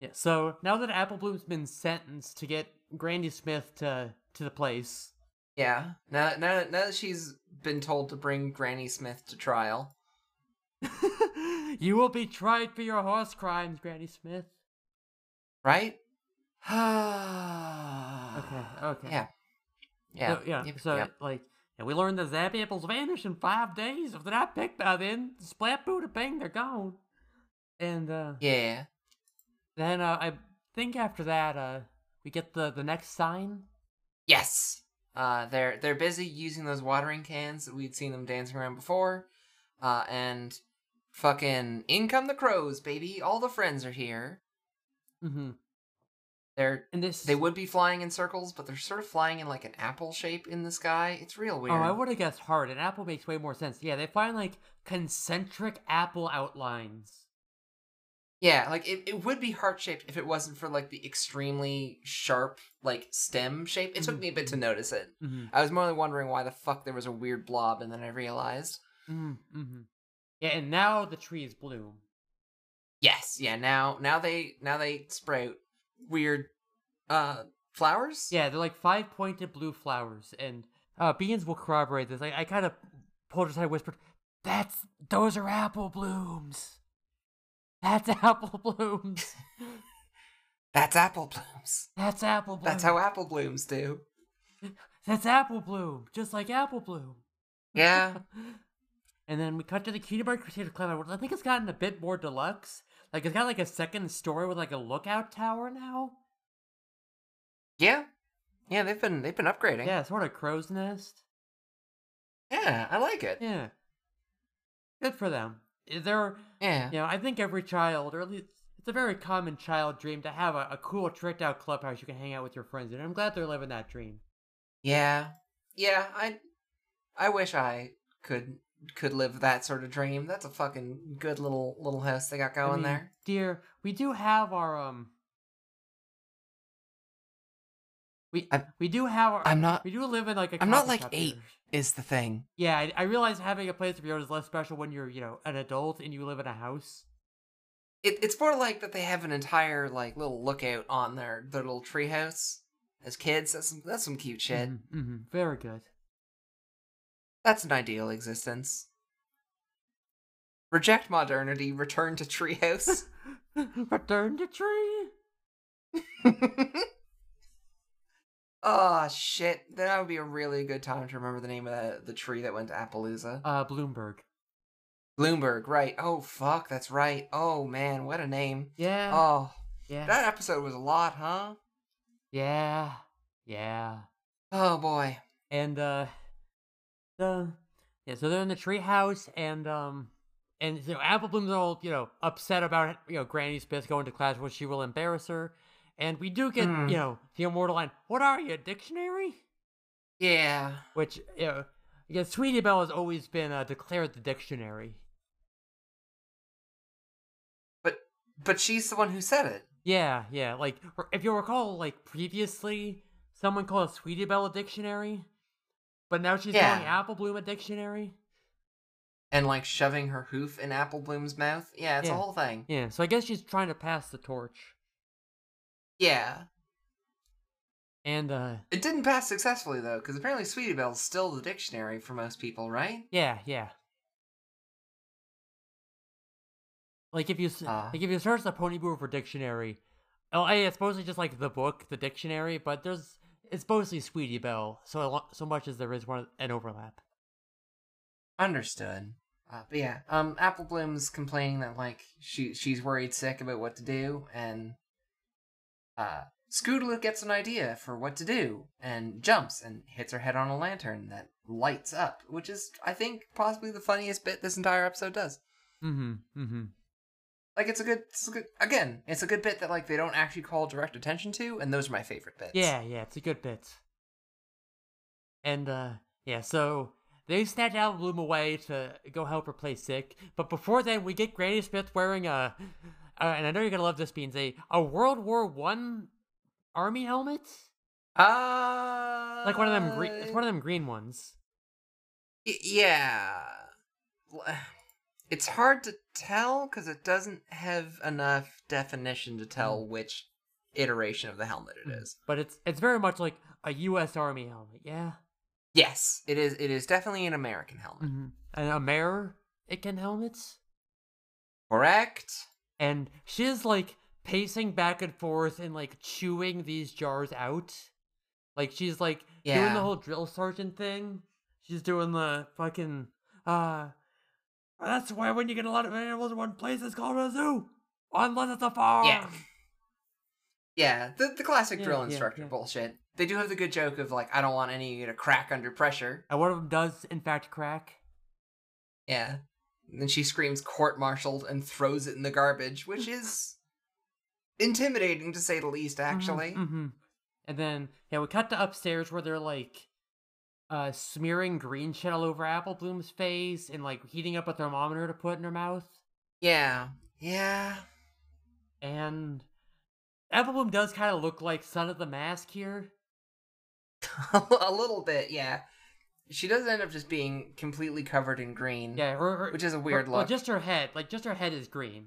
Yeah. So now that Apple Bloom's been sentenced to get Grandy Smith to to the place. Yeah. Now, now, now that she's been told to bring Granny Smith to trial, you will be tried for your horse crimes, Granny Smith. Right? Okay, okay. Yeah. Yeah. So, yeah. Yep, so yep. like, and we learned the Zap apples vanish in five days. If they're not picked by then, splat Buddha bang, they're gone. And uh, Yeah. then uh, I think after that, uh, we get the the next sign. Yes. Uh, they're they're busy using those watering cans that we'd seen them dancing around before, uh, and fucking in come the crows, baby! All the friends are here. Mm-hmm. They're And this, they would be flying in circles, but they're sort of flying in like an apple shape in the sky. It's real weird. Oh, I would have guessed hard. An apple makes way more sense. Yeah, they find like concentric apple outlines. Yeah, like it, it would be heart shaped if it wasn't for like the extremely sharp like stem shape. It took Mhm, me a bit to notice it. Mm-hmm. I was more than wondering why the fuck there was a weird blob, and then I realized. Mm-hmm. mm-hmm. Yeah, and now the trees bloom. Yes, yeah. Now, now they now they sprout weird uh flowers. Yeah, they're like five pointed blue flowers, and uh, Beans will corroborate this. I, I kind of pulled aside, whispered, "That's those are apple blooms. That's apple blooms. that's apple blooms. That's apple bloom. That's how apple blooms do. That's apple bloom, just like apple bloom." Yeah, and then we cut to the Cutie Mark Crusader Club. which I think it's gotten a bit more deluxe. Like it's got like a second story with like a lookout tower now. yeah, yeah. They've been they've been upgrading. Yeah, sort of crow's nest. yeah. I like it. Yeah, good for them. They're Yeah, You know, I think every child, or at least it's a very common child dream to have a, a cool, tricked out clubhouse you can hang out with your friends in. I'm glad they're living that dream. yeah, yeah. I I wish I could could live that sort of dream. That's a fucking good little little house they got I going mean, there. dear, we do have our um. We I'm- we do have our. I'm not- We do live in like a. I'm not like eight. here. Is the thing. Yeah, I, I realize having a place of your own is less special when you're you know an adult and you live in a house. It, it's more like that they have an entire like little lookout on their their little treehouse as kids. That's some, that's some cute shit. hmm very good. That's an ideal existence. Reject modernity. Return to treehouse. Return to tree. oh shit! That would be a really good time to remember the name of the, the tree that went to Appaloosa. Uh, Bloomberg. Bloomberg, right? Oh fuck, that's right. Oh man, what a name. Yeah. Oh, yeah. that episode was a lot, huh? Yeah. Yeah. Oh boy. and uh the yeah so they're in the treehouse and um and you know apple bloom's all you know upset about you know granny smith going to class where she will embarrass her and we do get Hmm. you know the immortal line what are you a dictionary Yeah. which you know because sweetie belle has always been uh, declared the dictionary But but she's the one who said it. yeah yeah like if you recall like previously someone called sweetie belle a dictionary but now she's calling apple bloom a dictionary And like shoving her hoof in Apple Bloom's mouth. Yeah, it's Yeah. a whole thing. yeah so i guess she's trying to pass the torch Yeah. and uh It didn't pass successfully though, because apparently Sweetie Belle's still the dictionary for most people, right? Yeah, yeah. Like if you Ah. like if you search the Pony Boomer for dictionary, oh, hey, it's mostly just like the book, the dictionary, but there's it's mostly Sweetie Belle, so so much as there is one an overlap. Understood. Uh, but yeah, um, Apple Bloom's complaining that like she she's worried sick about what to do, and uh, Scootaloo gets an idea for what to do and jumps and hits her head on a lantern that lights up, which is I think possibly the funniest bit this entire episode does. Mm-hmm. Mm-hmm. Like it's a good, it's a good again, it's a good bit that like they don't actually call direct attention to, and those are my favorite bits. Yeah, yeah, it's a good bit. And uh yeah, so they snatch Apple Bloom away to go help her play sick, but before then we get Granny Smith wearing a uh, and I know you're gonna love this beans a a World War One army helmet. Uh Like one of them green. It's one of them green ones. Y- yeah. It's hard to tell because it doesn't have enough definition to tell which iteration of the helmet it is. But it's it's very much like a U.S. Army helmet. Yeah. Yes, it is. It is definitely an American helmet. Mm-hmm. And American helmets. Correct. And she's like pacing back and forth and like chewing these jars out. Like she's like doing the whole drill sergeant thing. She's doing the fucking uh that's why when you get a lot of animals in one place it's called a zoo. Unless it's a farm. Yeah. Yeah, the, the classic Yeah, drill yeah, instructor yeah. bullshit. They do have the good joke of like, I don't want any of you to crack under pressure. And one of them does in fact crack. Yeah. And then she screams court martialed and throws it in the garbage, which is intimidating to say the least, actually. hmm And then yeah, we cut to upstairs where they're like uh smearing green shit all over Apple Bloom's face and like heating up a thermometer to put in her mouth. Yeah. Yeah. And Apple Bloom does kind of look like Son of the Mask here. a little bit, yeah. She does end up just being completely covered in green. Yeah, her, her, Which is a her- weird well, look. just her head, like just her head is green.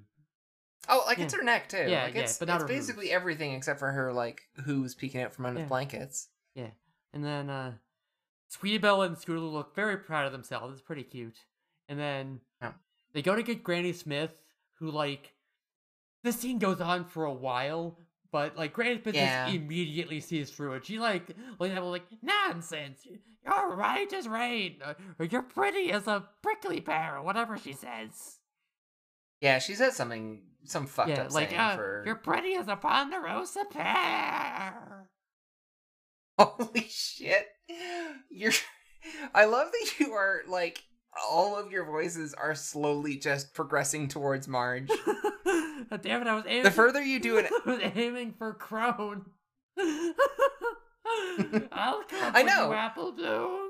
Oh, like it's her neck too. Yeah, like yeah, it's, but not it's her basically hooves. everything except for her like who's peeking out from under Yeah. the blankets. Yeah, and then uh Sweetie Belle and Scootaloo look very proud of themselves. It's pretty cute. And then Yeah. they go to get Granny Smith, who like this scene goes on for a while, but like Smith Yeah. just immediately sees through it. She like looks at him like nonsense. You're right as rain, uh, or you're pretty as a prickly pear, or whatever she says. Yeah, she says something some fucked yeah, up like saying uh, for you're pretty as a ponderosa pear. Holy shit. You're I love that you are like all of your voices are slowly just progressing towards Marge. Damn it! I was aiming. The further you do it I was aiming for Crone. I'll come I know. Apple Bloom.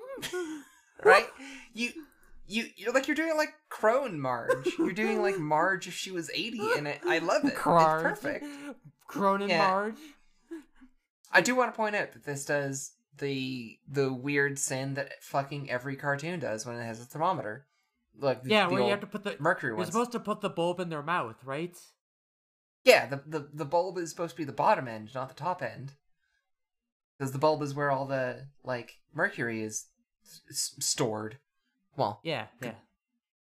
right? You you you're like you're doing like Crone Marge. You're doing like Marge if she was 80 and I, I love it. Crone. It's perfect. Crone and Yeah. Marge. I do want to point out that this does the the weird sin that fucking every cartoon does when it has a thermometer. Like the, Yeah, the where you have to put the. mercury You're ones. supposed to put the bulb in their mouth, right? Yeah, the, the the bulb is supposed to be the bottom end, not the top end. Because the bulb is where all the like mercury is s- stored. Well, Yeah, yeah.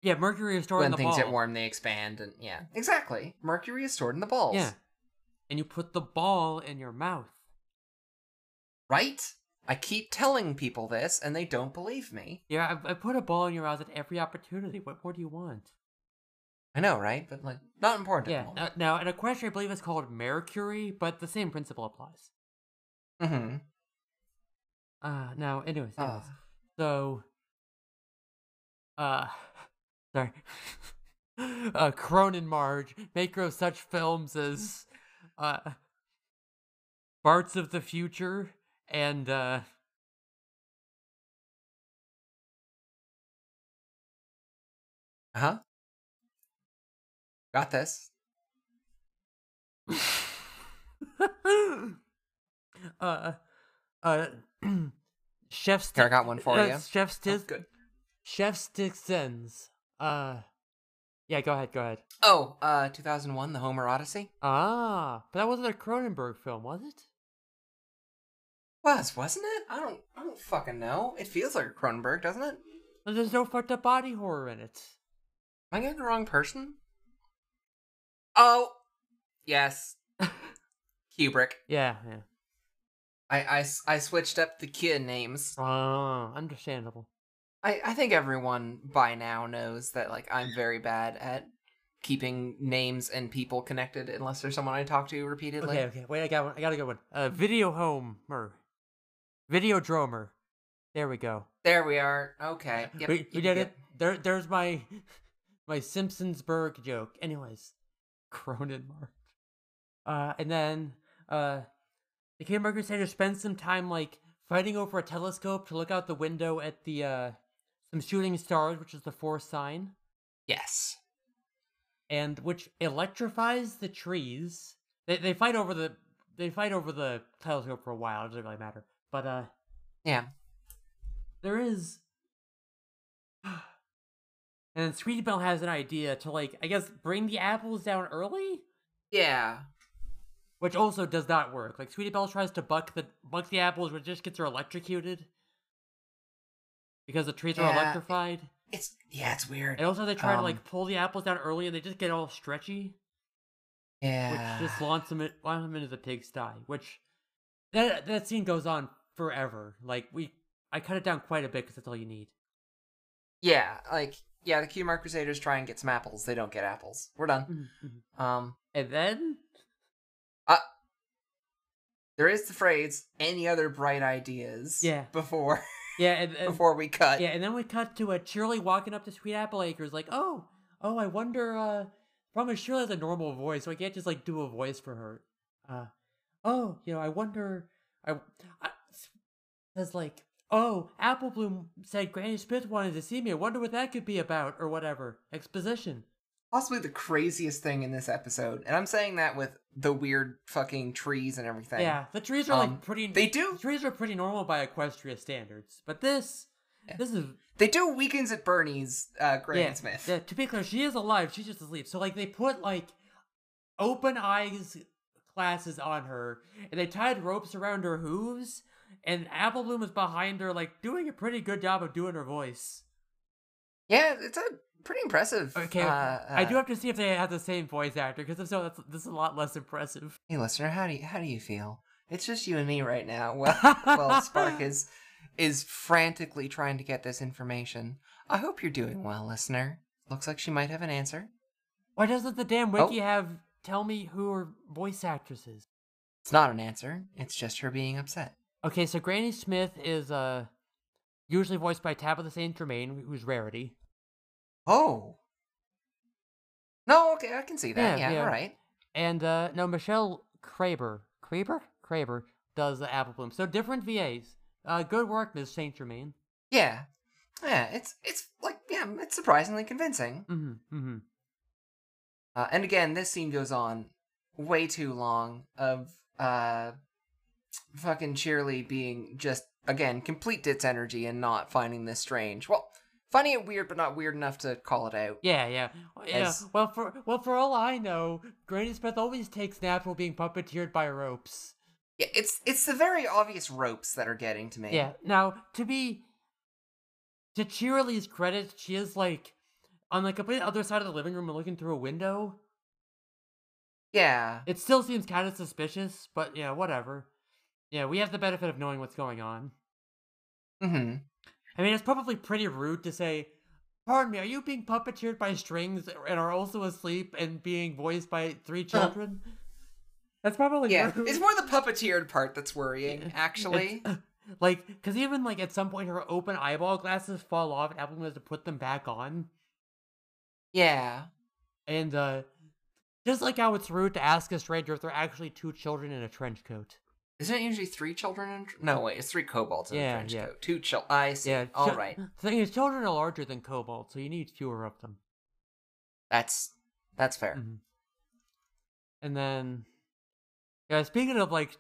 Yeah, mercury is stored in when the things ball. get warm, they expand, and yeah, exactly. Mercury is stored in the balls. Yeah. And you put the ball in your mouth. right. I keep telling people this, and they don't believe me. Yeah, I, I put a ball in your mouth at every opportunity. What more do you want? I know, right? But like, not important. Yeah. Now, now, in a question, I believe is called mercury, but the same principle applies. Mm-hmm. Uh, now, anyways, anyways. So, uh, sorry. uh, Cronin Marge, maker of such films as, uh, Barts of the Future and, uh, Uh huh. Got this. uh, uh, Chef Here, I got one for uh, you. Chef Oh, Stis- good. Chef Stixons. Uh, yeah, go ahead, go ahead. Oh, uh, 2001, The Homer Odyssey. Ah, but that wasn't a Cronenberg film, was it? Was wasn't it? I don't. I don't fucking know. It feels like a Cronenberg, doesn't it? There's no fucked up body horror in it. Am I getting the wrong person? Oh, yes. Kubrick. Yeah, yeah. I, I, I switched up the kid names. Ah, understandable. I, I think everyone by now knows that like I'm very bad at keeping names and people connected unless there's someone I talk to repeatedly. Okay, okay. Wait, I got one. I got a good one. Uh, video home. video dromer. There we go. There we are. Okay. Yep, we we did yep. it. There, there's my my Simpsonsburg joke. Anyways, Cronin March. Uh, and then uh, the Kingdom Crusader spends some time like fighting over a telescope to look out the window at the uh some shooting stars, which is the fourth sign, Yes. and which electrifies the trees. They they fight over the they fight over the telescope for a while. It doesn't really matter. But uh, Yeah. there is and then Sweetie Belle has an idea to like I guess bring the apples down early, Yeah. which also does not work. Like Sweetie Belle tries to buck the buck the apples, which just gets her electrocuted because the trees are electrified. it's yeah, it's weird. And also, they try to Um, like pull the apples down early, and they just get all stretchy, Yeah, which just launches them, in, launch them into the pigsty. Which that that scene goes on forever. Like we, I cut it down quite a bit because that's all you need. yeah, like yeah, the Cutie Mark Crusaders try and get some apples. They don't get apples. We're done. Mhm, mhm. Um, And then there is the phrase "any other bright ideas." Yeah. Before yeah, and, and before we cut. yeah, and then we cut to a Cheerilee walking up to Sweet Apple Acres, like, oh, oh, I wonder. uh Problem is, Cheerilee has a normal voice, so I can't just like do a voice for her. Uh, oh, you know, I wonder. I, I says like, oh, Apple Bloom said Granny Smith wanted to see me. I wonder what that could be about, or whatever. Exposition. Possibly the craziest thing in this episode, and I'm saying that with the weird fucking trees and everything. Yeah, the trees are Um, like pretty. They The do. trees are pretty normal by Equestria standards, but this, Yeah. this is They do weekends at Bernie's. Uh, Granny yeah, Smith. Yeah, to be clear, she is alive. She's just asleep. So like they put like open eyes glasses on her, and they tied ropes around her hooves, and Apple Bloom is behind her, like doing a pretty good job of doing her voice. Yeah, it's a pretty impressive. Okay, uh, I do uh, have to see if they have the same voice actor, because if so, that's this is a lot less impressive. Hey, listener, how do you, how do you feel? It's just you and me right now. Well, well, Spark is is frantically trying to get this information. I hope you're doing well, listener. Looks like she might have an answer. Why doesn't the damn Oh. wiki have tell me who her voice actress is? It's not an answer. It's just her being upset. Okay, so Granny Smith is uh usually voiced by Tabitha St. Germain, who's Rarity. Oh. No, okay, I can see that. Yeah, Yeah, yeah. all right. And uh no, Michelle Creber, Creber, Creber does the Apple Bloom. So different VAs. Uh, good work, Ms. Saint Germain. Yeah, yeah. It's it's like yeah, it's surprisingly convincing. Mm-hmm. Mm-hmm. Uh, and again, this scene goes on way too long of uh fucking Cheerilee being just again complete ditz energy and not finding this strange. Well, finding it weird but not weird enough to call it out. Yeah, yeah, yeah. As- Well, for well, for all I know, Granny Smith always takes naps while being puppeteered by ropes. Yeah, it's it's the very obvious ropes that are getting to me. Yeah. Now, to be to Cheerilee's credit, she is like on the complete other side of the living room and looking through a window. Yeah. It still seems kind of suspicious, but yeah, whatever. Yeah, we have the benefit of knowing what's going on. Mm-hmm. I mean, it's probably pretty rude to say, Pardon me, are you being puppeteered by strings and are also asleep and being voiced by three children? That's probably Yeah. rude. It's more the puppeteered part that's worrying, actually. It's- like, because even like at some point her open eyeball glasses fall off and Appleton has to put them back on. Yeah. And uh just like how it's rude to ask a stranger if they're actually two children in a trench coat. Isn't it usually three children in No, wait, it's three kobolds in Yeah, a trench yeah. coat. Two chil I see. Yeah, All chil- right. The thing is, children are larger than kobolds, so you need fewer of them. That's that's fair. Mhm. And then, yeah, speaking of like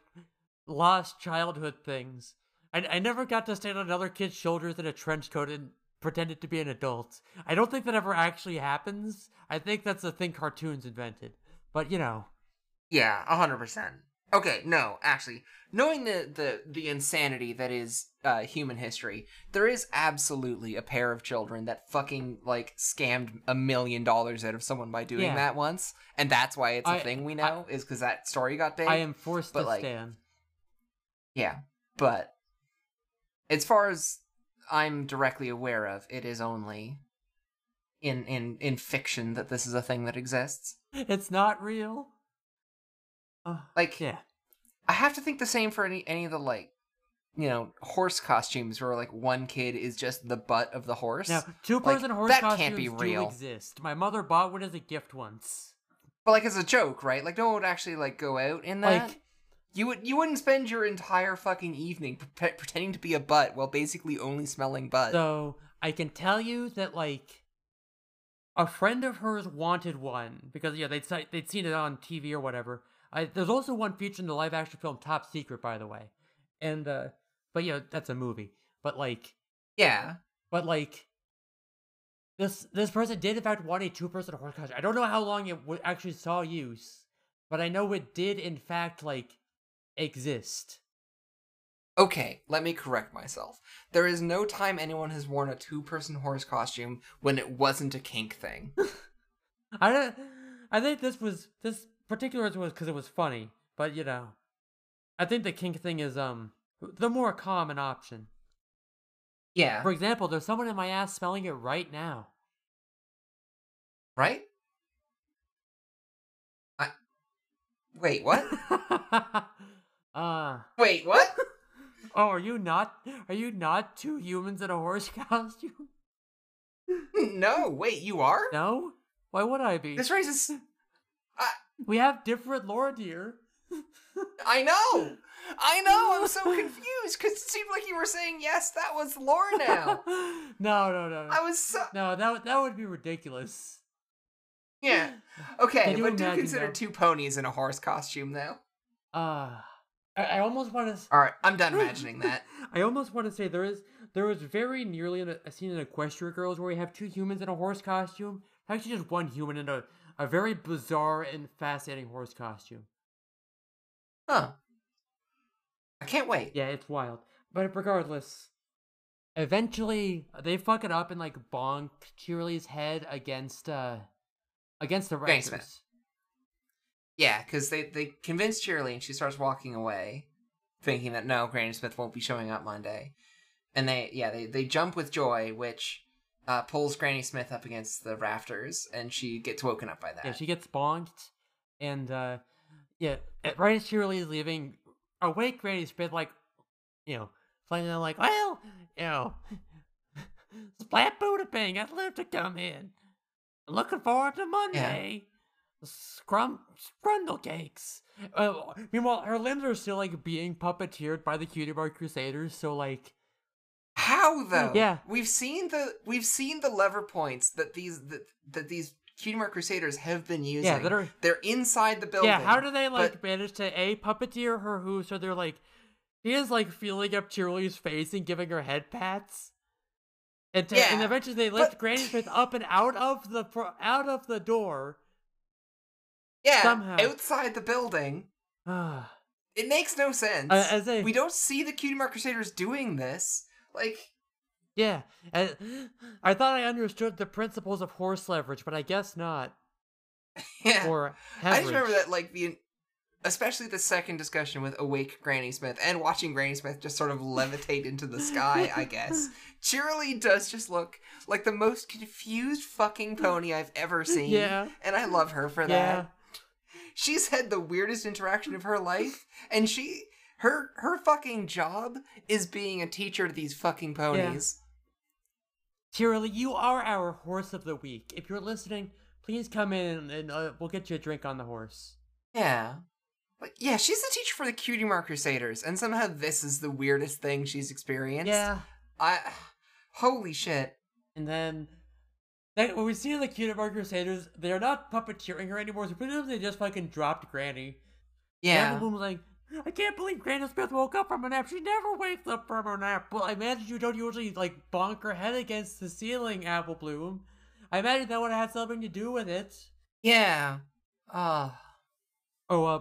lost childhood things, I, I never got to stand on another kid's shoulders in a trench coat and pretended to be an adult. I don't think that ever actually happens. I think that's a thing cartoons invented. But you know, Yeah, a hundred percent. Okay, no, actually, knowing the the the insanity that is uh, human history, there is absolutely a pair of children that fucking like scammed a million dollars out of someone by doing Yeah. that once, and that's why it's a I- thing we know is because that story got big. I am forced but, to like, stand. Yeah, but as far as I'm directly aware of, it is only in in in fiction that this is a thing that exists. It's not real. Uh, Like, yeah, I have to think the same for any any of the like, you know, horse costumes where like one kid is just the butt of the horse. now two person horse that costumes can't be do real. exist. My mother bought one as a gift once. But like as a joke, right? Like no one would actually like go out in that. Like you would you wouldn't spend your entire fucking evening pre- pretending to be a butt while basically only smelling butt. So I can tell you that like a friend of hers wanted one because yeah they'd they'd seen it on TV or whatever. I, there's also one featured in the live action film Top Secret, by the way, and uh, but yeah that's a movie. But like, yeah. but like. This this person did in fact want a two person horse costume. I don't know how long it w- actually saw use, but I know it did in fact like exist. Okay, let me correct myself. There is no time anyone has worn a two-person horse costume when it wasn't a kink thing. I don't, I think this was this particular was because it was funny, but you know, I think the kink thing is um the more common option. Yeah. For example, there's someone in my ass smelling it right now. Right? I Wait, what? uh Wait, what? oh, are you not are you not two humans in a horse costume? no, wait, you are? No? Why would I be? This raises We have different lore, dear. I know. I know. I'm so confused because it seemed like you were saying yes. That was lore now. no, no, no. I was so No, that would- that would be ridiculous. yeah. Okay, but do consider two ponies in a horse costume though. Uh I, I almost want to. All right, I'm done imagining that. I almost want to say there is there was very nearly a, a scene in Equestria Girls where we have two humans in a horse costume. Actually, just one human in a a very bizarre and fascinating horse costume. Huh. I can't wait. Yeah, it's wild. But regardless, eventually they fuck it up and like bonk Cheerilee's head against uh against the. Smith. Yeah, because they they convince Cheerilee and she starts walking away, thinking that no, Granny Smith won't be showing up Monday, and they yeah they they jump with Joy, which uh, pulls Granny Smith up against the rafters, and she gets woken up by that. Yeah, she gets bonked, and uh yeah, right as Cheerilee is leaving, awake Granny Smith like, you know, playing out like, well, you know, Splat Buddha Bang, I'd love to come in. Looking forward to Monday. Scrum Scrundle cakes. Uh, meanwhile, her limbs are still like being puppeteered by the Cutie Mark Crusaders, so like, How though? Yeah. we've seen the we've seen the lever points that these that, that these Cutie Mark Crusaders have been using. yeah, that are They're inside the building. Yeah, how do they like but- manage to a puppeteer her who so they're like he is like feeling up Cheerilee's face and giving her head pats. And, to, and eventually they lift but- Granny Smith up and out of the out of the door. Yeah, somehow. outside the building. Ah, It makes no sense. Uh, as a- we don't see the Cutie Mark Crusaders doing this. Like, yeah, uh, I thought I understood the principles of horse leverage, but I guess not. yeah. Or I just remember that, like, the, especially the second discussion with awake Granny Smith and watching Granny Smith just sort of levitate into the sky. I guess Cheerilee does just look like the most confused fucking pony I've ever seen. Yeah. and I love her for Yeah, that. She's had the weirdest interaction of her life, and she. Her her fucking job is being a teacher to these fucking ponies. Cheerilee, you are our horse of the week. If you're listening, please come in and uh, we'll get you a drink on the horse. Yeah. But yeah, she's the teacher for the Cutie Mark Crusaders, and somehow this is the weirdest thing she's experienced. Yeah. I holy shit. And then, then when we see the Cutie Mark Crusaders, they're not puppeteering her anymore. So presumably they just fucking dropped Granny. Yeah. And was like, I can't believe Granny Smith woke up from a nap. She never wakes up from her nap. Well, I imagine you don't usually like bonk her head against the ceiling, Apple Bloom. I imagine that would have had something to do with it. Yeah. Uh Oh, uh,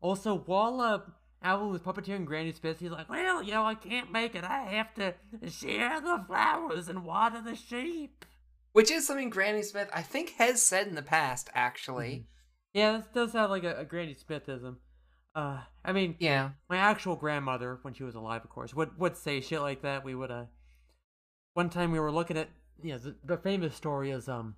also while uh, Apple was puppeteering Granny Smith, he's like, well, you know, I can't make it. I have to share the flowers and water the sheep. which is something Granny Smith I think has said in the past, actually. Yeah, this does sound like a, a Granny Smithism. Uh, I mean, Yeah. my actual grandmother, when she was alive, of course, would would say shit like that. We would uh, one time we were looking at, you know, the, the famous story is um,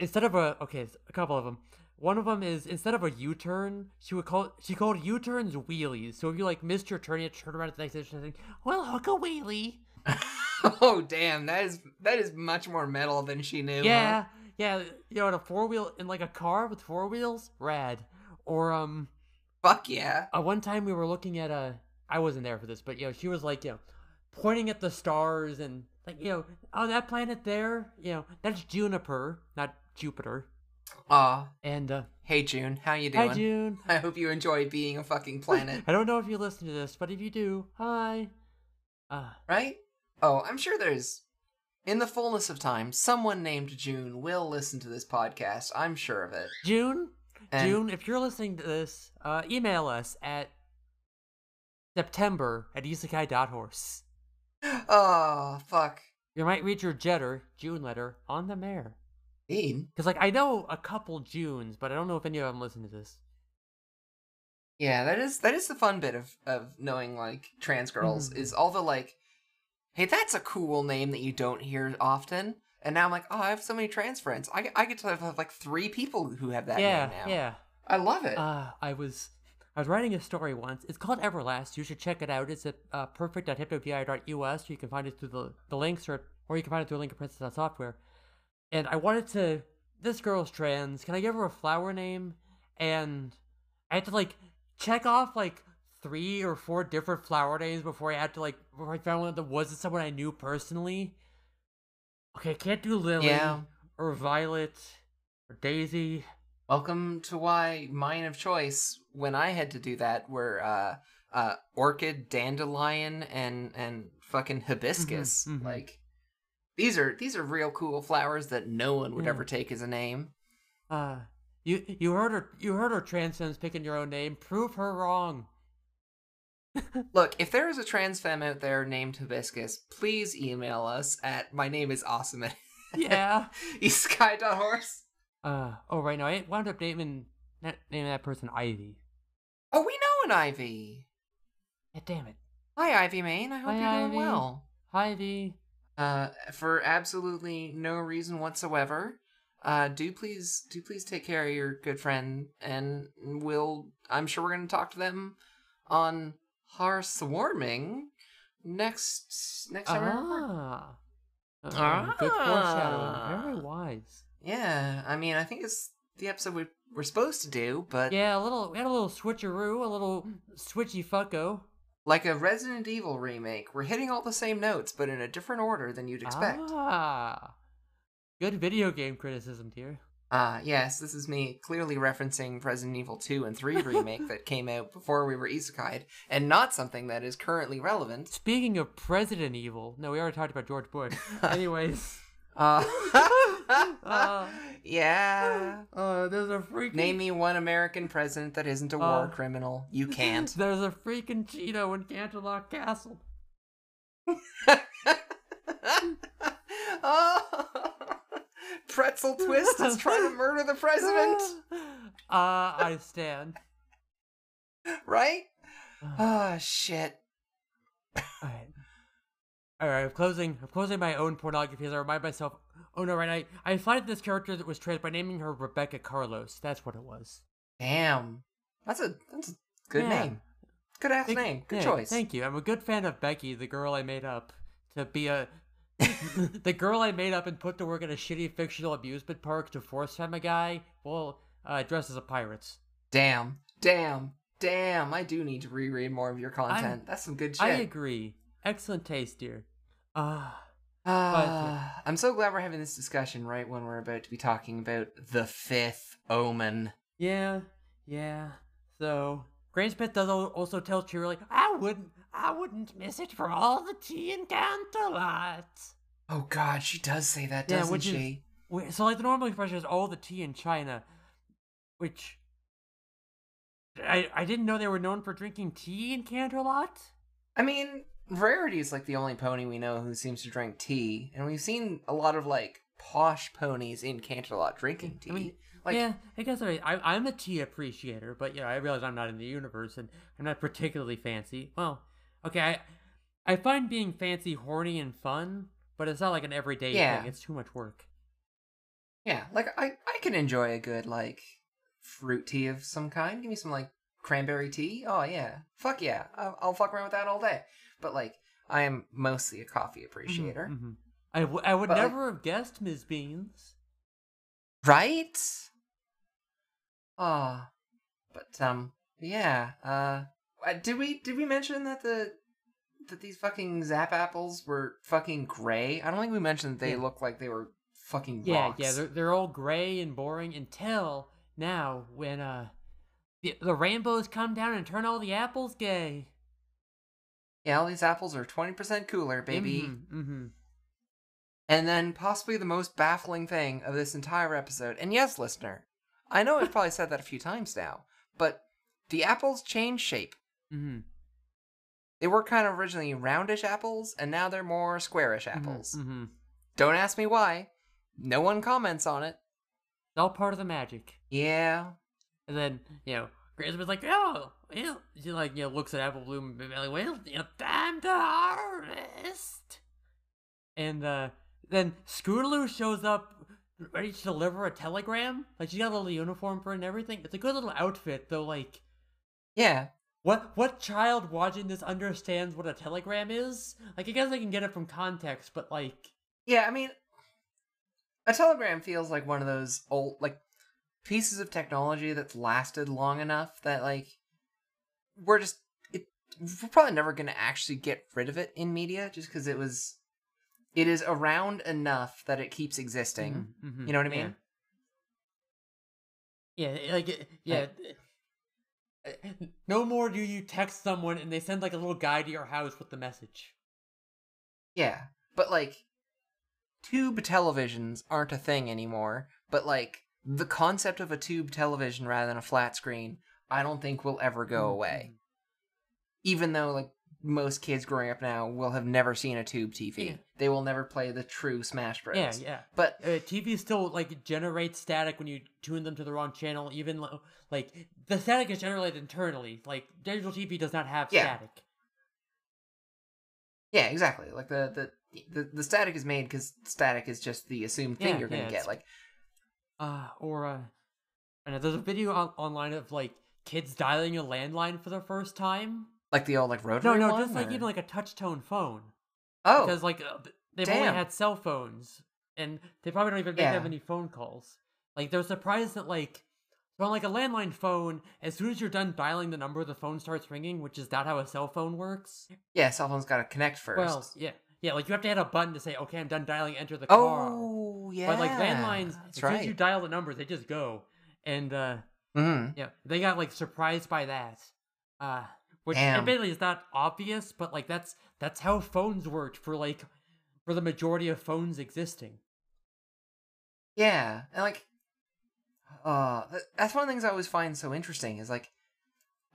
instead of a okay, a couple of them. One of them is instead of a U-turn, she would call she called U-turns wheelies. So if you like missed your turn, you had to turn around at the next station. Well, hook a wheelie. oh damn, that is that is much more metal than she knew. huh? Yeah, yeah, you know, in a four wheel in like a car with four wheels, rad. Or um, Fuck yeah. uh, one time we were looking at a I wasn't there for this, but you know, she was like, you know, pointing at the stars and like, you know, oh that planet there, you know, that's Juniper, not Jupiter. Aw. And uh Hey June, how you doing? hi June. I hope you enjoy being a fucking planet. I don't know if you listen to this, but if you do, hi. Uh right? Oh, I'm sure there's in the fullness of time, someone named June will listen to this podcast. I'm sure of it. June, And- June, if you're listening to this, uh email us at September at isekai.horse. Oh fuck. You might read your Jetter, June letter, on the mare. Mean. Because, like, I know a couple Junes, but I don't know if any of them listen to this. Yeah, that is that is the fun bit of of knowing like trans girls Mhm. is all the like, hey, that's a cool name that you don't hear often. And now I'm like, oh, I have so many trans friends. I, I get to have like three people who have that yeah, name now. yeah. I love it. Uh, I was I was writing a story once. It's called Everlass. You should check it out. It's at uh, perfect.hypnovir.us. You can find it through the, the links, or or you can find it through a link at Princess Software. And I wanted to. This girl's trans. Can I give her a flower name? And I had to like check off like three or four different flower names before I had to like before I found one that wasn't someone I knew personally. Okay, can't do Lily Yeah. or Violet or Daisy. Welcome to why mine of choice when I had to do that were uh uh orchid, dandelion, and and fucking hibiscus. mhm. Like these are these are real cool flowers that no one would Yeah. ever take as a name. Uh, you you heard her you heard her trans femmes picking your own name. Prove her wrong. Look, if there is a trans femme out there named hibiscus, please email us at my name is awesome at Yeah. sky.horse. uh oh right now I wound up naming that naming that person Ivy. Oh, we know an Ivy. Yeah, damn it. Hi, Ivy Main. I hope Hi, you're doing Ivy. well. Hi Ivy. uh, for absolutely no reason whatsoever. Uh, do please, do please take care of your good friend, and we'll. I'm sure we're going to talk to them on Hearthwarming next next time. we record. Ah. Uh, Good foreshadowing. Very Ah. wise. Yeah, I mean, I think it's the episode we we're supposed to do, but Yeah, a little we had a little switcheroo, a little switchy fucko. like a Resident Evil remake, we're hitting all the same notes, but in a different order than you'd expect. Ah. Good video game criticism, dear. Ah, yes, this is me clearly referencing Resident Evil 2 and 3 remake that came out before we were isekai'd, and not something that is currently relevant. Speaking of President Evil, no, we already talked about George Bush. Anyways, Uh, Uh. yeah. uh, there's a freaking Name me one American president that isn't a war Uh. criminal. You can't. There's a freaking Cheeto in Canterlot Castle. oh. Pretzel Twist is trying to murder the president, Uh, I stand. right? Oh, shit. Alright. Alright, I'm closing I'm closing my own pornography as I remind myself oh no right I I find this character that was trans by naming her Rebecca Carlos. That's what it was. Damn. That's a that's a good Yeah. name. Good ass Thank- name. Good yeah, choice. Thank you. I'm a good fan of Becky, the girl I made up to be a the girl I made up and put to work at a shitty fictional amusement park to force femme a guy, well, uh, dressed as a pirate. Damn. Damn. Damn. I do need to reread more of your content. That's some good shit. I agree. Excellent taste, dear. Ah. Ah, I'm so glad we're having this discussion right when we're about to be talking about the fifth omen. Yeah, yeah. So Granny Smith does also tell Cheerilee, I wouldn't, I wouldn't miss it for all the tea and Canterlot. Oh god, she does say that, Yeah, doesn't which is- she? Wait, so like the normal expression is all the tea in China, which I I didn't know they were known for drinking tea in Canterlot. I mean, Rarity is like the only pony we know who seems to drink tea, and we've seen a lot of like posh ponies in Canterlot drinking tea. I mean, like, yeah, I guess I, I I'm a tea appreciator, but yeah, I realize I'm not in the universe and I'm not particularly fancy. Well, okay, I I find being fancy horny and fun, but it's not like an everyday Yeah. thing. It's too much work. yeah, like I I can enjoy a good like fruit tea of some kind. Give me some like cranberry tea. Oh yeah, fuck yeah, I'll, I'll fuck around with that all day. But like, I am mostly a coffee appreciator. Mhm, mhm. I, w- I would But, like- never have guessed Ms. Beans. Right? Ah, but um, yeah. Uh, uh, did we did we mention that the that these fucking Zap apples were fucking gray? I don't think we mentioned that they Yeah. look like they were fucking Yeah, rocks. yeah, they're they're all gray and boring until now when uh the, the rainbows come down and turn all the apples gay. yeah. All these apples are twenty percent cooler, baby. Mm-hmm. And then possibly the most baffling thing of this entire episode, and yes, listener, I know I've probably said that a few times now, but the apples change shape. Mm-hmm. they were kind of originally roundish apples, and now they're more squarish apples. Mm-hmm. Don't ask me why. No one comments on it. It's all part of the magic. Yeah. And then, you know, Grace was like, oh, well, she like, you know, looks at Apple Bloom and be like, well, you know, time to harvest. And uh then Scootaloo shows up ready to deliver a telegram. Like she got a little uniform for it and everything. It's a good little outfit, though like Yeah. What what child watching this understands what a telegram is? Like I guess I can get it from context, but like Yeah, I mean, a telegram feels like one of those old, like, pieces of technology that's lasted long enough that, like, we're just, it, we're probably never going to actually get rid of it in media just because it was, it is around enough that it keeps existing. mhm, mhm, You know what I mean? Yeah, like yeah. uh, No more do you text someone and they send like a little guy to your house with the message. Yeah, but like tube televisions aren't a thing anymore, but like the concept of a tube television rather than a flat screen, I don't think will ever go Mm, away. Even though like most kids growing up now will have never seen a tube TV. Yeah. They will never play the true Smash Bros. Yeah, yeah. But Uh, TV still like generates static when you tune them to the wrong channel. Even like the static is generated internally. Like digital TV does not have Yeah. static. yeah, exactly. Like the the the, the static is made because static is just the assumed thing Yeah, you're gonna get. Like Uh, or uh, and there's a video on- online of like kids dialing a landline for the first time. Like the old like No, rotary no, one, just like or- even like a touch tone phone. oh. Because like uh, they've only had cell phones and they probably don't even make Yeah. that many phone calls. Like they're surprised that like on like a landline phone as soon as you're done dialing the number the phone starts ringing which is not how a cell phone works. Yeah, cell phones got to connect first. well yeah. Yeah like you have to hit a button to say okay i'm done dialing enter the car. Oh yeah, but like landlines That's as right. soon as you dial the numbers they just go. And uh hmm yeah they got like surprised by that. Uh which Damn. admittedly is not obvious but like that's that's how phones worked for like for the majority of phones existing Yeah, and like, uh, that's one of the things I always find so interesting is like,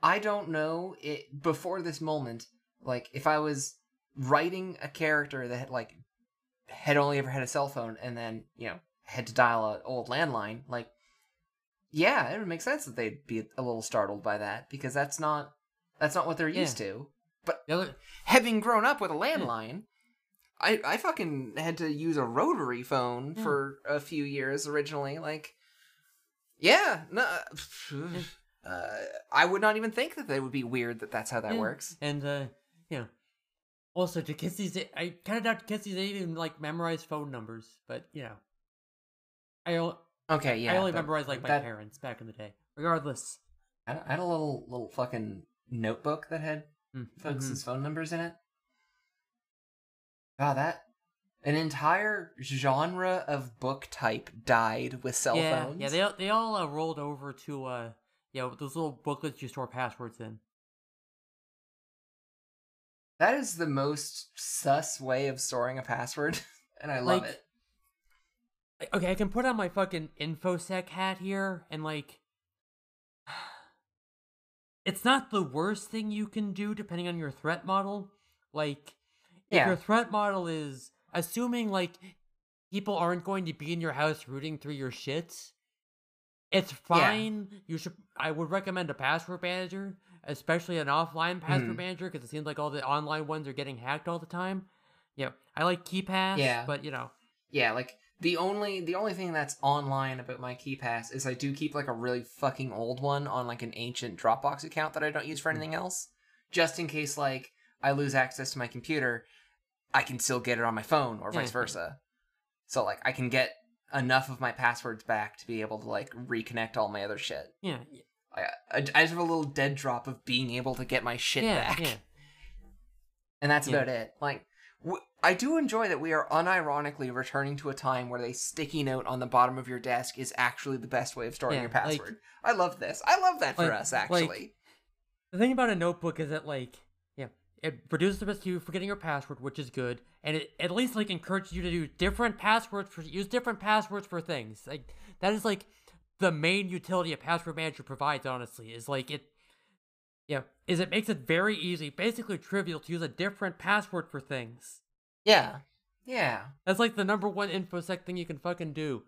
I don't know it before this moment. Like, if I was writing a character that had like had only ever had a cell phone and then you know had to dial an old landline, like, yeah, it would make sense that they'd be a little startled by that because that's not that's not what they're used to. But other having grown up with a landline, I I fucking had to use a rotary phone Yeah. for a few years originally. Like, yeah, no, uh, I would not even think that they would be weird that that's how that Yeah. works. And uh, you know, also to Kissy's, I kind of doubt Kissy's even like memorize phone numbers, but you know, I Okay, yeah, I only memorized like my that- parents back in the day. Regardless, I had- I had a little little fucking notebook that had Mm, folks' mhm. phone numbers in it. Wow, that an entire genre of book type died with cell yeah, phones. yeah, they all- they all uh, rolled over to uh, you know, those little booklets you store passwords in. That is the most sus way of storing a password, and I love Like, it. Okay, I can put on my fucking infosec hat here and like it's not the worst thing you can do depending on your threat model. Like if Yeah. your threat model is assuming like people aren't going to be in your house rooting through your shit, it's fine. You should I would recommend a password manager, especially an offline password Mhm. manager because it seems like all the online ones are getting hacked all the time. Yeah, I like KeePass, Yeah. but you know, Yeah, like the only the only thing that's online about my KeePass is I do keep like a really fucking old one on like an ancient Dropbox account that I don't use for hmm. anything else, just in case like I lose access to my computer, I can still get it on my phone or vice yeah. versa. So like I can get enough of my passwords back to be able to like reconnect all my other shit. yeah, I, I, I just have a little dead drop of being able to get my shit yeah, back. yeah. And that's Yeah. about it. Like, I do enjoy that we are unironically returning to a time where the sticky note on the bottom of your desk is actually the best way of storing Yeah, your like- password. I love this. I love that for Like- us, like- actually. The thing about a notebook is that like, yeah, it reduces the risk of you forgetting your password, which is good, and it at least like encourages you to do different passwords for use different passwords for things. Like that is like the main utility a password manager provides. Honestly, is like it Yeah, is it makes it very easy, basically trivial, to use a different password for things. Yeah. Yeah. That's like the number one infosec thing you can fucking do.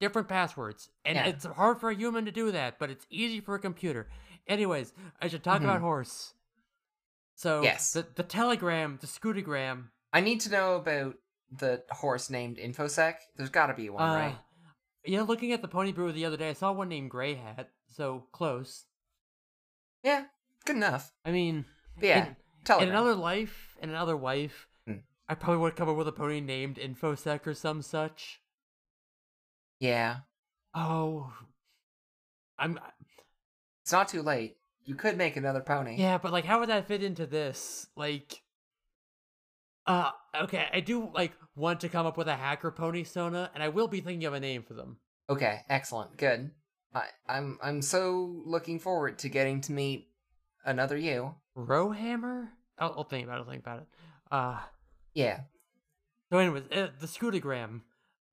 Different passwords. And Yeah. it's hard for a human to do that, but it's easy for a computer. Anyways, I should talk about Mhm. horse. So Yes. the the telegram, the scootogram, I need to know about the horse named Infosec. There's got to be one, uh, right? Yeah, looking at the Ponybooru the other day, I saw one named Grey Hat, so close. Yeah. Good enough. I mean, But yeah. in, Telegram. in another life, in another wife. I probably would come up with a pony named Infosec or some such. yeah. Oh, I'm It's not too late. You could make another pony. yeah, but like, how would that fit into this? Like, uh, okay, I do like want to come up with a hacker ponysona, and I will be thinking of a name for them. Okay. Excellent. Good. I, I'm I'm so looking forward to getting to meet another you. Rowhammer? I'll, I'll think about it. I'll think about it. Uh, Yeah. so anyways, uh, the scootogram.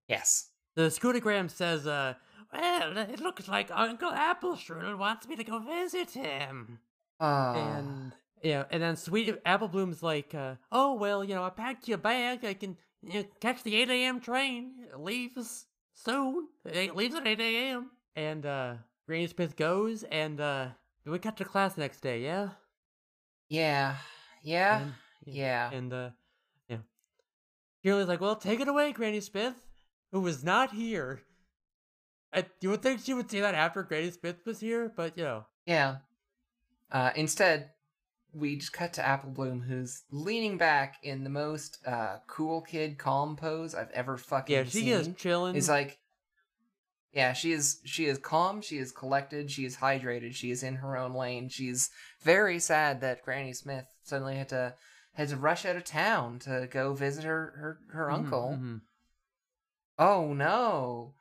Yes. The scootogram says, uh, well, it looks like Uncle Applestrudel wants me to go visit him. Uh, And, yeah, and then Sweet Apple Bloom's like, uh, oh, well, you know, I packed your bag. I can you know, catch the 8 a.m. train. It leaves soon. It leaves at 8 a.m. And, uh, Granny Smith goes, and, uh, we cut to class the next day, yeah? yeah. Yeah. And, Yeah. And, uh. Cheerilee's like, well, take it away, Granny Smith, who was not here. I, you would think she would say that after Granny Smith was here, but, you know. Yeah. Uh, instead, we just cut to Apple Bloom, who's leaning back in the most uh, cool kid calm pose I've ever fucking Yeah, she seen. is chilling. Is like, yeah, she is. She is calm. She is collected. She is hydrated. She is in her own lane. She's very sad that Granny Smith suddenly had to had to rush out of town to go visit her her, her Mhm, uncle. mhm. Oh no.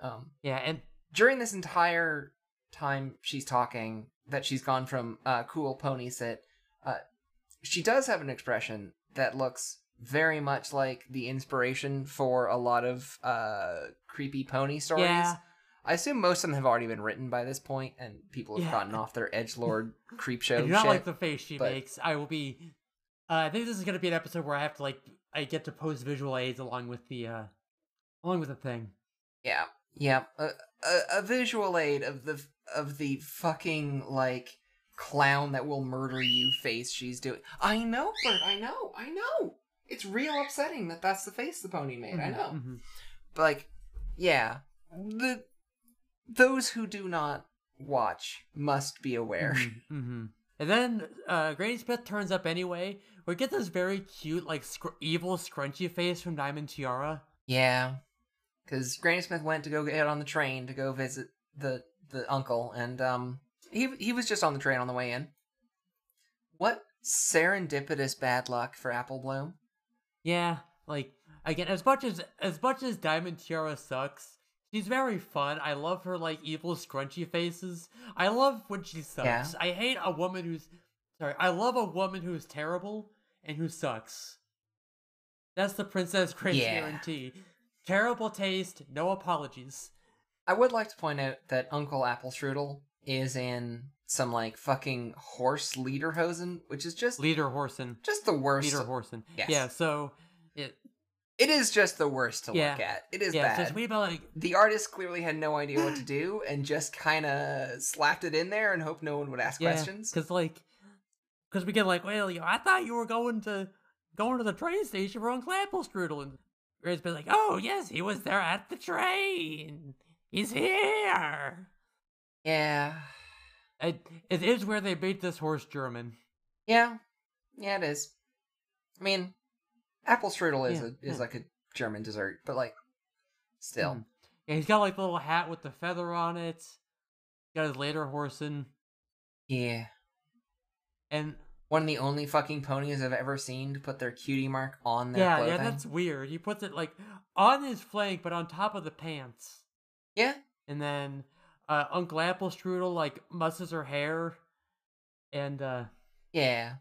Um, Yeah, and during this entire time she's talking that she's gone from uh, cool pony sit uh, she does have an expression that looks very much like the inspiration for a lot of uh, creepy pony stories yeah, i assume most of them have already been written by this point and people have Yeah. gotten off their edge lord creep show not like the face she but- makes. I will be. Uh, I think this is gonna be an episode where I have to like I get to post visual aids along with the uh along with the thing. Yeah, yeah. A, a, a visual aid of the of the fucking like clown that will murder you face she's doing. I know, Bert. I know. I know. It's real upsetting that that's the face the pony made. I Mhm, know. mhm. But like, yeah, the those who do not watch must be aware. hmm And then uh, Granny Smith turns up anyway. We get this very cute, like scr- evil, scrunchy face from Diamond Tiara. Yeah, because Granny Smith went to go get on the train to go visit the the uncle, and um, he he was just on the train on the way in. What serendipitous bad luck for Apple Bloom. Yeah, like again, as much as as much as Diamond Tiara sucks, she's very fun. I love her like evil, scrunchy faces. I love when she sucks. Yeah. I hate a woman who's sorry. I love a woman who's terrible and who sucks. That's the Princess Grace Yeah. guarantee. Terrible taste, no apologies. I would like to point out that Uncle Applestrudel is in some like fucking horse lederhosen, which is just Leader Horsen. just the worst. Leader Horsen. Yes. Yeah, so it It is just the worst to Yeah. look at. It is yeah, bad. it's about like the artist clearly had no idea what to do and just kind of slapped it in there and hoped no one would ask questions. Because like, because we get like, well, you know, I thought you were going to going to the train station for Uncle Applestrudel, and Grace been like, oh yes, he was there at the train. He's here. Yeah. It, it is where they made this horse German. Yeah. Yeah, it is. I mean, apple strudel is Yeah, a is yeah. like a German dessert, but like still. Mm. Yeah, he's got like the little hat with the feather on it. he Got his later horsen, Yeah. and One of the only fucking ponies I've ever seen to put their cutie mark on their yeah, clothing. yeah, that's weird. He puts it like on his flank, but on top of the pants. Yeah. And then uh, Uncle Applestrudel like musses her hair, and uh, Yeah.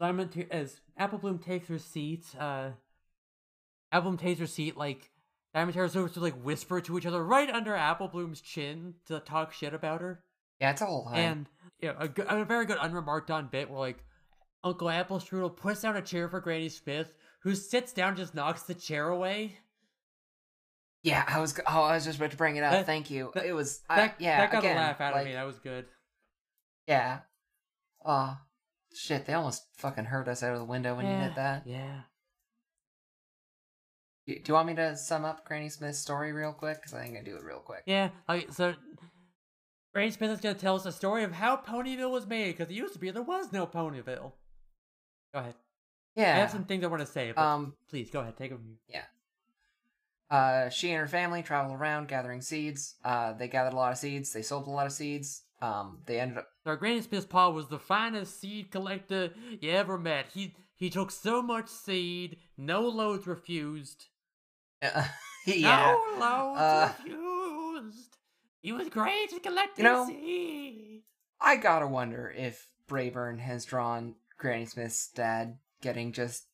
Simon t- as Apple Bloom takes her seat, uh, Apple Bloom takes her seat like Diamond Tiara starts to like whisper to each other right under Apple Bloom's chin to talk shit about her. Yeah, it's a whole thing. And know, a, good, a very good unremarked on bit where like Uncle Applestrudel puts down a chair for Granny Smith, who sits down and just knocks the chair away. yeah, I was. Oh, I was just about to bring it up. That- Thank you. that- it was. I, That, yeah, that got again, a laugh out like, of me. That was good. Yeah. Oh, shit! They almost fucking hurt us out of the window when you yeah, did that. Yeah. Do you want me to sum up Granny Smith's story real quick? Because I think I do it real quick. Yeah. Okay, so Granny Smith is gonna tell us the story of how Ponyville was made, because it used to be there was no Ponyville. Go ahead. Yeah. I have some things I want to say, but Um. please go ahead. Take them. Yeah. Uh, she and her family traveled around gathering seeds. Uh, they gathered a lot of seeds. They sold a lot of seeds. Um, they ended up. So Granny Smith's pa was the finest seed collector you ever met. He he took so much seed, no loads refused. yeah. No loads uh, refused. He was great at collecting You know, seed. I gotta wonder if Brayburn has drawn Granny Smith's dad getting just,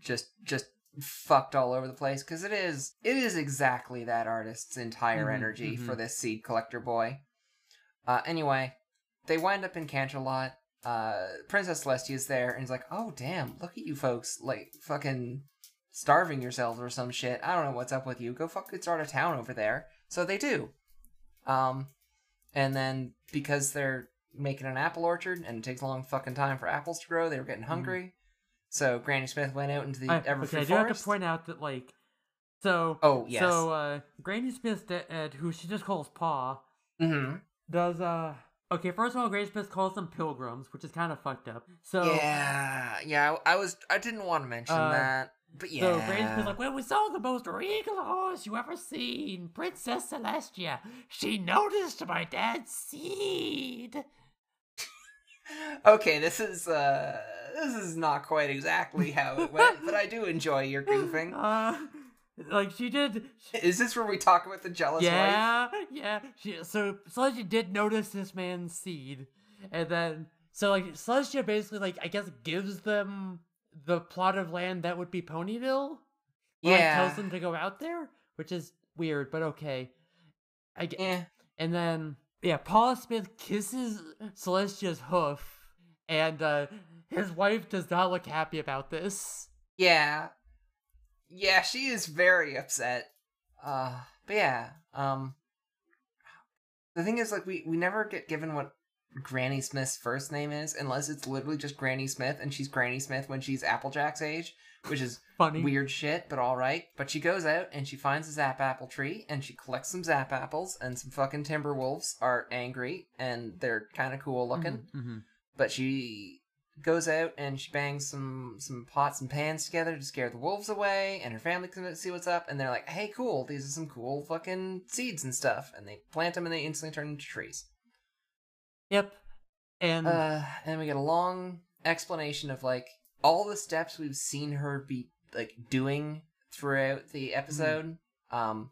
just, just fucked all over the place because it is, it is exactly that artist's entire Mhm, energy for mhm. this seed collector boy. Uh, anyway, they wind up in Canterlot. Uh, Princess Celestia's there and is like, "Oh damn, look at you folks, like fucking starving yourselves or some shit. I don't know what's up with you. Go fucking start a town over there." So they do. Um, and then because they're making an apple orchard and it takes a long fucking time for apples to grow, they were getting hungry. So Granny Smith went out into the I, Everfree okay, I do forest. have to point out that like, so oh yes. so uh, Granny Smith's dad, who she just calls Pa, mm-hmm. Does uh. Okay, first of all, Granny Smith calls them pilgrims, which is kind of fucked up. So yeah, yeah. I was. I didn't want to mention Uh, that, but yeah. So Granny Smith's like, well, we saw the most regal horse you ever seen, Princess Celestia. She noticed my dad's seed. okay, this is uh, this is not quite exactly how it went, but I do enjoy your goofing. Uh, like she did. Is this where we talk about the jealous wife? yeah, yeah. She so Celestia did notice this man's seed, and then so like Celestia basically like I guess gives them the plot of land that would be Ponyville. Like, Yeah. tells them to go out there, which is weird, but okay. I get. Yeah. And then, yeah, Paula Smith kisses Celestia's hoof, and uh, his wife does not look happy about this. Yeah. Yeah, she is very upset. Uh but yeah, um the thing is like we we never get given what Granny Smith's first name is unless it's literally just Granny Smith and she's Granny Smith when she's Applejack's age, which is Funny. weird shit, but all right. But she goes out and she finds a zap apple tree and she collects some zap apples and some fucking timber wolves are angry and they're kind of cool looking hmm but she goes out and she bangs some some pots and pans together to scare the wolves away and her family comes can see what's up and they're like hey cool these are some cool fucking seeds and stuff and they plant them and they instantly turn into trees. Yep. And uh and we get a long explanation of like all the steps we've seen her be like doing throughout the episode. Um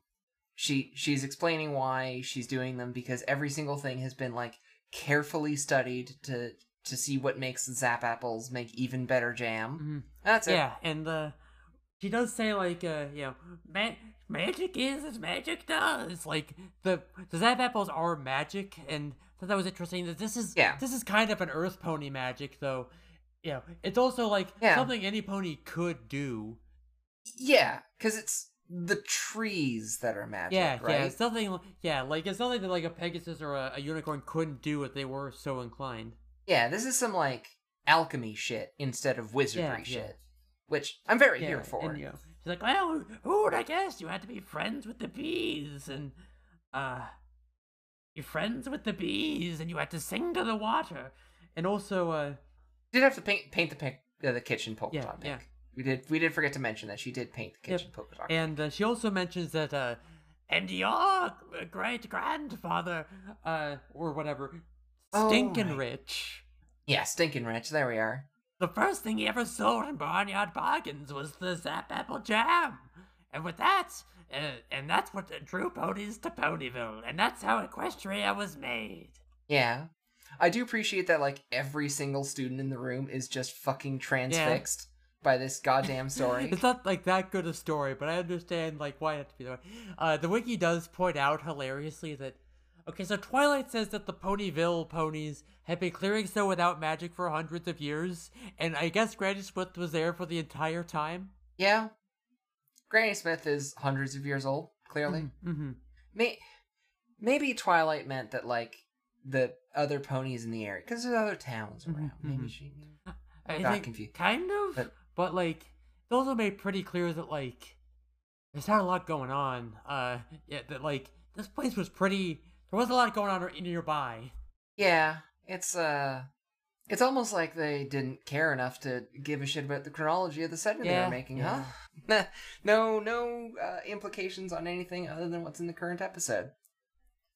she she's explaining why she's doing them because every single thing has been like carefully studied to to see what makes the zap apples make even better jam mhm. that's it yeah, and uh, she does say like, uh, you know, ma- magic is as magic does. Like the the Zap apples are magic, and I thought that was interesting. That this is Yeah. this is kind of an Earth pony magic, though. Yeah, it's also like Yeah. something any pony could do. yeah because it's the trees that are magic yeah, right yeah, it's something. Yeah, like it's something that like a Pegasus or a, a unicorn couldn't do if they were so inclined. Yeah this is some like alchemy shit instead of wizardry Yeah, yeah. shit which i'm very Yeah, here for And, you know, she's like, well, who would I guess? You had to be friends with the bees, and uh, you're friends with the bees, and you had to sing to the water, and also, uh, you did have to paint paint the pic, uh, the kitchen polka Yeah, dot yeah. pink. We did we did forget to mention that she did paint the Yep. kitchen polka dot. and uh, she also mentions that, uh, and your great grandfather, uh, or whatever, stinking right. rich. Yeah, stinking rich. There we are. The first thing he ever sold in Barnyard Bargains was the Zap Apple Jam. And with that, uh, and that's what drew ponies to Ponyville, and that's how Equestria was made. Yeah. I do appreciate that like every single student in the room is just fucking transfixed by this goddamn story. It's not like that good a story, but I understand like why it had to be the way. Uh, the wiki does point out hilariously that Okay, so Twilight says that the Ponyville ponies have been clearing snow without magic for hundreds of years, and I guess Granny Smith was there for the entire time. Yeah. Granny Smith is hundreds of years old, clearly. Mm-hmm. May- maybe Twilight meant that, like, the other ponies in the area, because there's other towns Mhm, around. Maybe mhm. she. I Got think confused. kind of, But- but, like they also made pretty clear that like there's not a lot going on. Uh, yeah, that like this place was pretty. There wasn't a lot going on nearby. Yeah, it's, uh. It's almost like they didn't care enough to give a shit about the chronology of the segment they were making, yeah. huh? no, no uh, implications on anything other than what's in the current episode.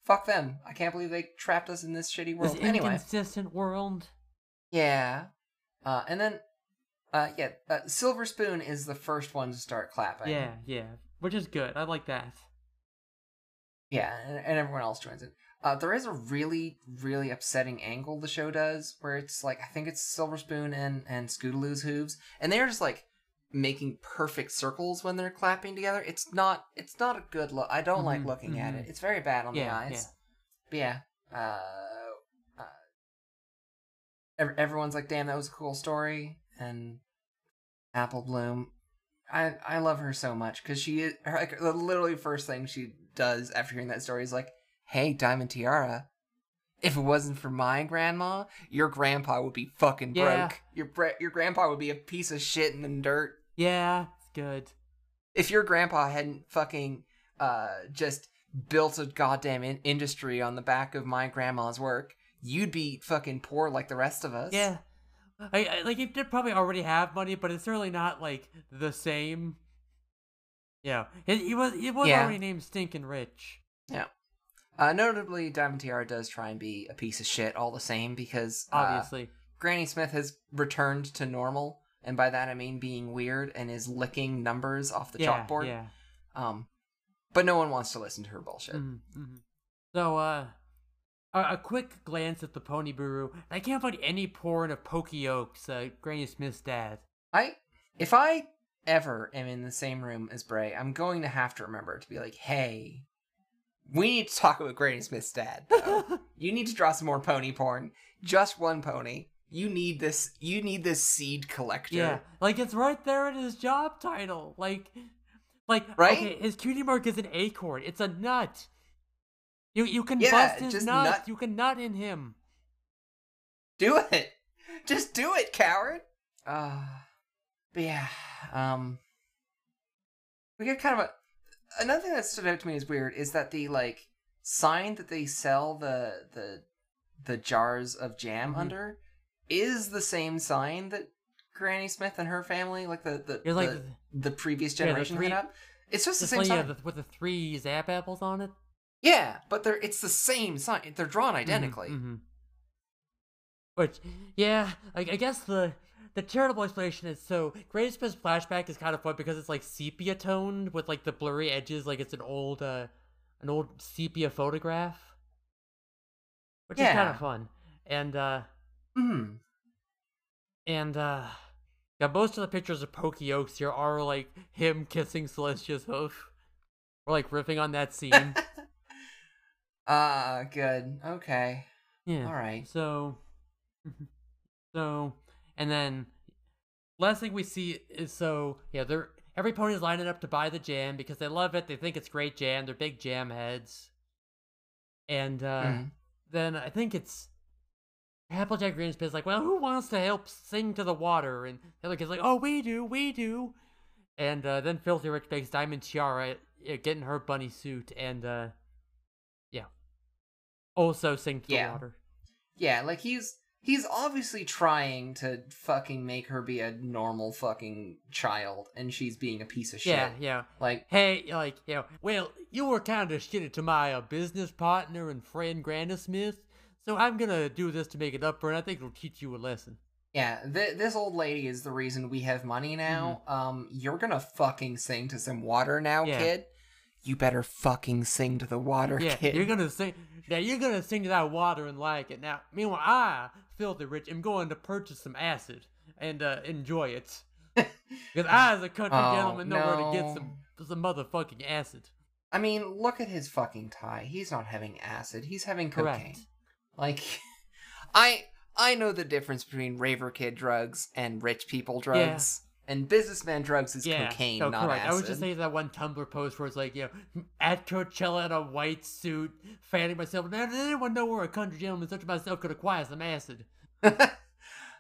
Fuck them. I can't believe they trapped us in this shitty world. This Anyway. inconsistent world. Yeah. Uh, and then, uh, yeah, uh, Silver Spoon is the first one to start clapping. Yeah, yeah, which is good. I like that. Yeah, and, and everyone else joins in. Uh, there is a really, really upsetting angle the show does where it's like, I think it's Silver Spoon and, and Scootaloo's hooves, and they're just like making perfect circles when they're clapping together. It's not, it's not a good look. I don't like Mhm, looking at mhm. it. It's very bad on the Yeah, eyes. But yeah, uh, uh, ev- everyone's like, "Damn, that was a cool story." And Apple Bloom, I I love her so much because she is her, like the literally first thing she does after hearing that story is like, "Hey, Diamond Tiara." If it wasn't for my grandma, your grandpa would be fucking broke. Yeah. Your bre- your grandpa would be a piece of shit in the dirt. Yeah, it's good. If your grandpa hadn't fucking uh just built a goddamn in- industry on the back of my grandma's work, you'd be fucking poor like the rest of us. Yeah, I, I like did probably already have money, but it's certainly not like the same. Yeah, he, he was he was Yeah. already named Stinking Rich. Yeah. Uh, notably, Diamond Tiara does try and be a piece of shit all the same because uh, Obviously, Granny Smith has returned to normal, and by that I mean being weird and is licking numbers off the yeah, chalkboard. yeah. Um, but no one wants to listen to her bullshit. Mhm, mhm. So, uh, a, a quick glance at the Ponybooru. I can't find any porn of Pokey Oaks, uh, Granny Smith's dad. I, if I ever am in the same room as Bray, I'm going to have to remember to be like, hey, we need to talk about Granny Smith's dad. you need to draw some more pony porn. Just one pony. You need this. You need this seed collector. Yeah, like it's right there in his job title. Like, like Right? Okay, his cutie mark is an acorn. It's a nut. You you can Yeah, bust his nut. nut. You can nut in him. Do it. Just do it, coward. Uh, but yeah, um, we get kind of a another thing that stood out to me as weird is that the like sign that they sell the the the jars of jam Mhm. under is the same sign that Granny Smith and her family, like the the You're like the, the previous yeah, the generation, three- up. It's just the It's same yeah, sign. the, with the three zap apples on it. Yeah, but they're it's the same sign. They're drawn Mhm, identically. mhm. Which, yeah, I, I guess the the charitable explanation is so Granny Smith's flashback is kind of fun because it's like sepia toned with like the blurry edges, like it's an old uh an old sepia photograph, which is kind of fun. And uh Hmm. and uh yeah, most of the pictures of Pokey Oaks here are like him kissing Celestia's hoof, or like riffing on that scene. Ah, good. Okay. Yeah. All right. So, so, and then last thing we see is so yeah, they're every pony's lining up to buy the jam because they love it. They think it's great jam. They're big jam heads. And uh, Mhm. then I think it's Applejack Greenspan's like, well, who wants to help sing to the water? And the other kid's like, oh, we do, we do. And uh, then Filthy Rich begs Diamond Tiara uh, getting her bunny suit and uh, yeah, also sing to Yeah. the water. Yeah, like he's he's obviously trying to fucking make her be a normal fucking child, and she's being a piece of shit. Yeah, yeah. Like, Hey, like, you know, well, you were kind of shitty to my uh, business partner and friend, Granda Smith, so I'm gonna do this to make it up for it. I think it'll teach you a lesson. yeah, th- this old lady is the reason we have money now. Um, you're gonna fucking sing to some water now, Mm-hmm. Yeah. kid. You better fucking sing to the water, Yeah, kid. you're gonna sing. Now you're gonna sing to that water and like it. Now, meanwhile, I, filthy rich, am going to purchase some acid and uh, enjoy it. Because I, as a country Oh, gentleman, know where to get some some motherfucking acid. I mean, look at his fucking tie. He's not having acid. He's having cocaine. Correct. Like, I I know the difference between raver kid drugs and rich people drugs. And businessman drugs is Yeah, cocaine, no, not correct. acid. I was just saying that one Tumblr post where it's like, you know, at Coachella in a white suit, fanning myself. Man, did anyone know where a country gentleman such as myself could acquire some acid?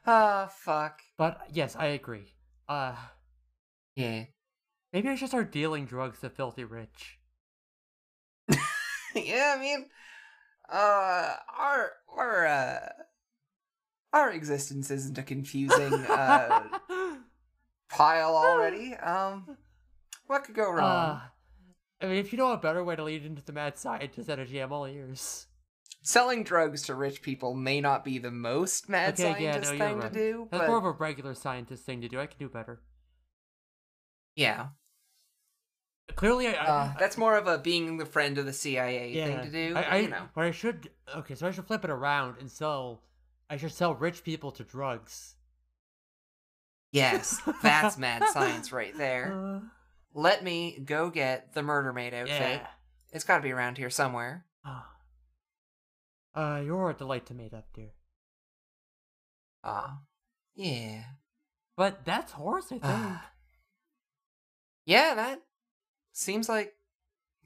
Ah, fuck. But yes, I agree. Uh, Yeah. maybe I should start dealing drugs to filthy rich. yeah, I mean, uh, our our uh, our existence isn't a confusing uh pile already. Um, what could go wrong? Uh, I mean, if you know a better way to lead into the mad scientist energy, I'm all ears. Selling drugs to rich people may not be the most mad Okay, yeah, scientist no, thing right. to do, That's but more of a regular scientist thing to do. I can do better. yeah, Clearly, I, uh, I that's more of a being the friend of the CIA yeah, thing to do. I, you know, But I should. Okay, so I should flip it around and sell. I should sell rich people to drugs. Yes, that's mad science right there. Uh, Let me go get the Murder Maid outfit. yeah. It's got to be around here somewhere. Ah. Uh, you're a delight to meet up, dear. Ah, yeah. But that's horse, I think. Ah. Yeah, that seems like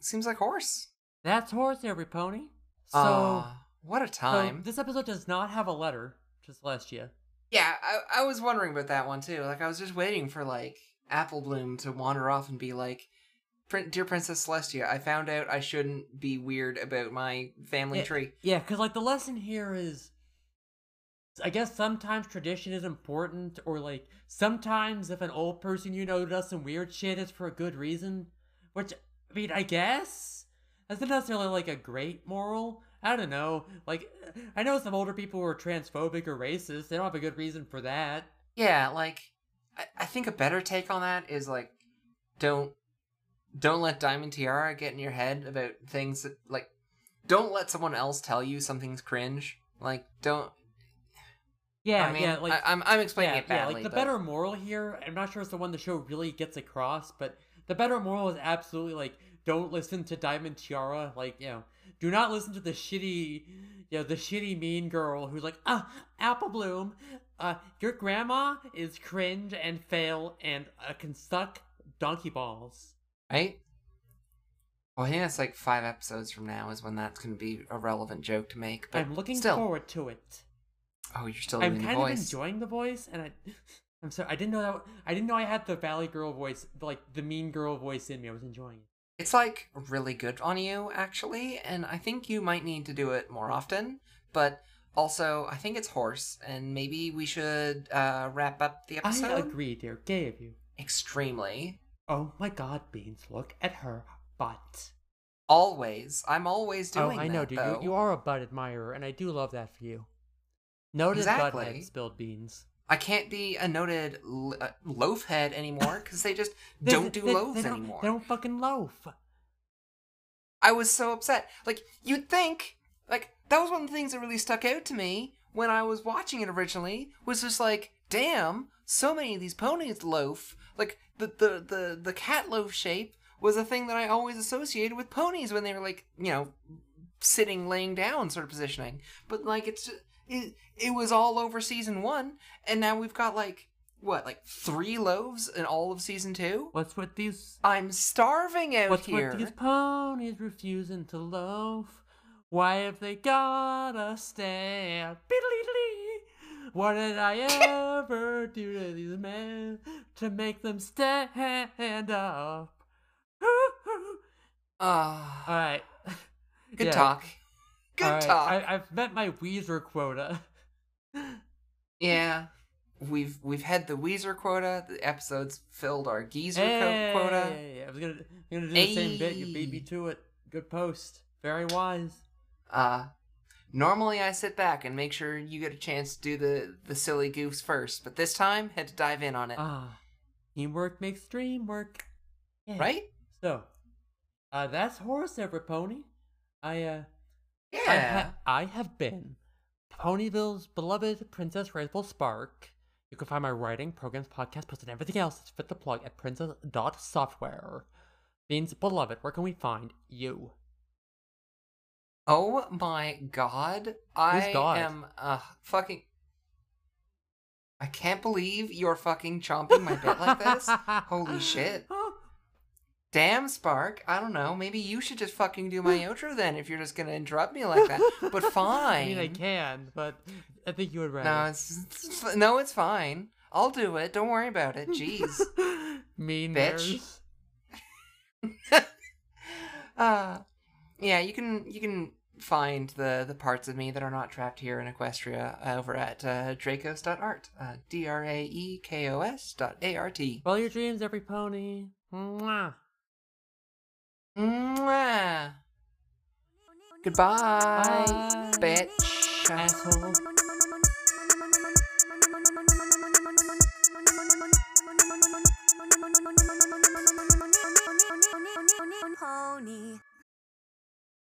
seems like horse. that's horse, every pony. So, Ah, what a so time. this episode does not have a letter to Celestia. Yeah, I, I was wondering about that one too. Like I was just waiting for like Apple Bloom to wander off and be like, "Dear Princess Celestia, I found out I shouldn't be weird about my family Yeah. tree." Yeah, because like the lesson here is, I guess sometimes tradition is important, or like sometimes if an old person you know does some weird shit, it's for a good reason. Which I mean, I guess that's not necessarily like a great moral. I don't know. Like I know some older people who are transphobic or racist. They don't have a good reason for that. Yeah, like I, I think a better take on that is like, don't don't let Diamond Tiara get in your head about things that like, don't let someone else tell you something's cringe. Like, don't. Yeah, I mean, yeah. Like I, am I'm explaining yeah, it badly. yeah, like the but- better moral here, I'm not sure it's the one the show really gets across, but the better moral is absolutely like don't listen to Diamond Tiara, like, you know, do not listen to the shitty you know, the shitty mean girl who's like, ah, Apple Bloom, uh, your grandma is cringe and fail and uh, can suck donkey balls. right? Well, I think that's like five episodes from now is when that's going to be a relevant joke to make. But I'm looking still. forward to it. Oh, you're still I'm the kind of enjoying the voice, and I, I'm sorry, I didn't know that. I didn't know I had the Valley Girl voice, like the mean girl voice in me. I was enjoying it. It's like really good on you, actually, and I think you might need to do it more often. But also, I think it's horse, and maybe we should uh, wrap up the episode. I agree, dear. Gay of you. Extremely. Oh my God, Beans! Look at her butt. Always. I'm always doing that. oh, I know, that, dude. though. You, you are a butt admirer, and I do love that for you. Notice Exactly. butthead spilled beans. I can't be a noted l- uh, loaf head anymore because they just They- don't do they- loaves they don't- anymore. They don't fucking loaf. I was so upset. Like, you'd think, like, that was one of the things that really stuck out to me when I was watching it originally, was just like, damn, so many of these ponies loaf. Like, the, the, the, the cat loaf shape was a thing that I always associated with ponies when they were, like, you know, sitting, laying down sort of positioning. But, like, it's just, it, it was all over season one, and now we've got, like, what, like, three loaves in all of season two? What's with these? I'm starving out here. What's here. with these ponies refusing to loaf? Why have they gotta stand? Beedly-dee. What did I ever do to these men to make them stand up? Ah. All right. Good Yeah. talk. Good right, talk. I, I've met my Weezer quota. Yeah. We've we've had the Weezer quota. The episodes filled our Geezer co- Hey, quota. I was gonna, gonna do the same bit. You beat me to it. Good post. Very wise. Uh normally I sit back and make sure you get a chance to do the the silly goofs first, but this time had to dive in on it. Ah, teamwork makes dream work. Yeah. right? So, uh, that's horse every pony. I uh, I, Yeah. ha- I have been Ponyville's beloved Princess Graceful Spark. You can find my writing, programs, podcast, posts, and everything else that's fit the plug at princess.software. Beans, beloved, where can we find you? Oh my god. I God? am uh fucking I can't believe you're fucking chomping my bit like this. Holy shit. Damn, Spark. I don't know. Maybe you should just fucking do my outro then if you're just gonna interrupt me like that. But fine. I mean, I can, but I think you would rather. No, it's, it's no, it's fine. I'll do it. Don't worry about it. Jeez. mean bitch. uh yeah, you can you can find the the parts of me that are not trapped here in Equestria over at uh, draekos.art. Uh, D R A E K O S dot A R T. Follow your dreams, every pony. Mwah. Mwah. Goodbye, Bye. bitch, asshole. Pony.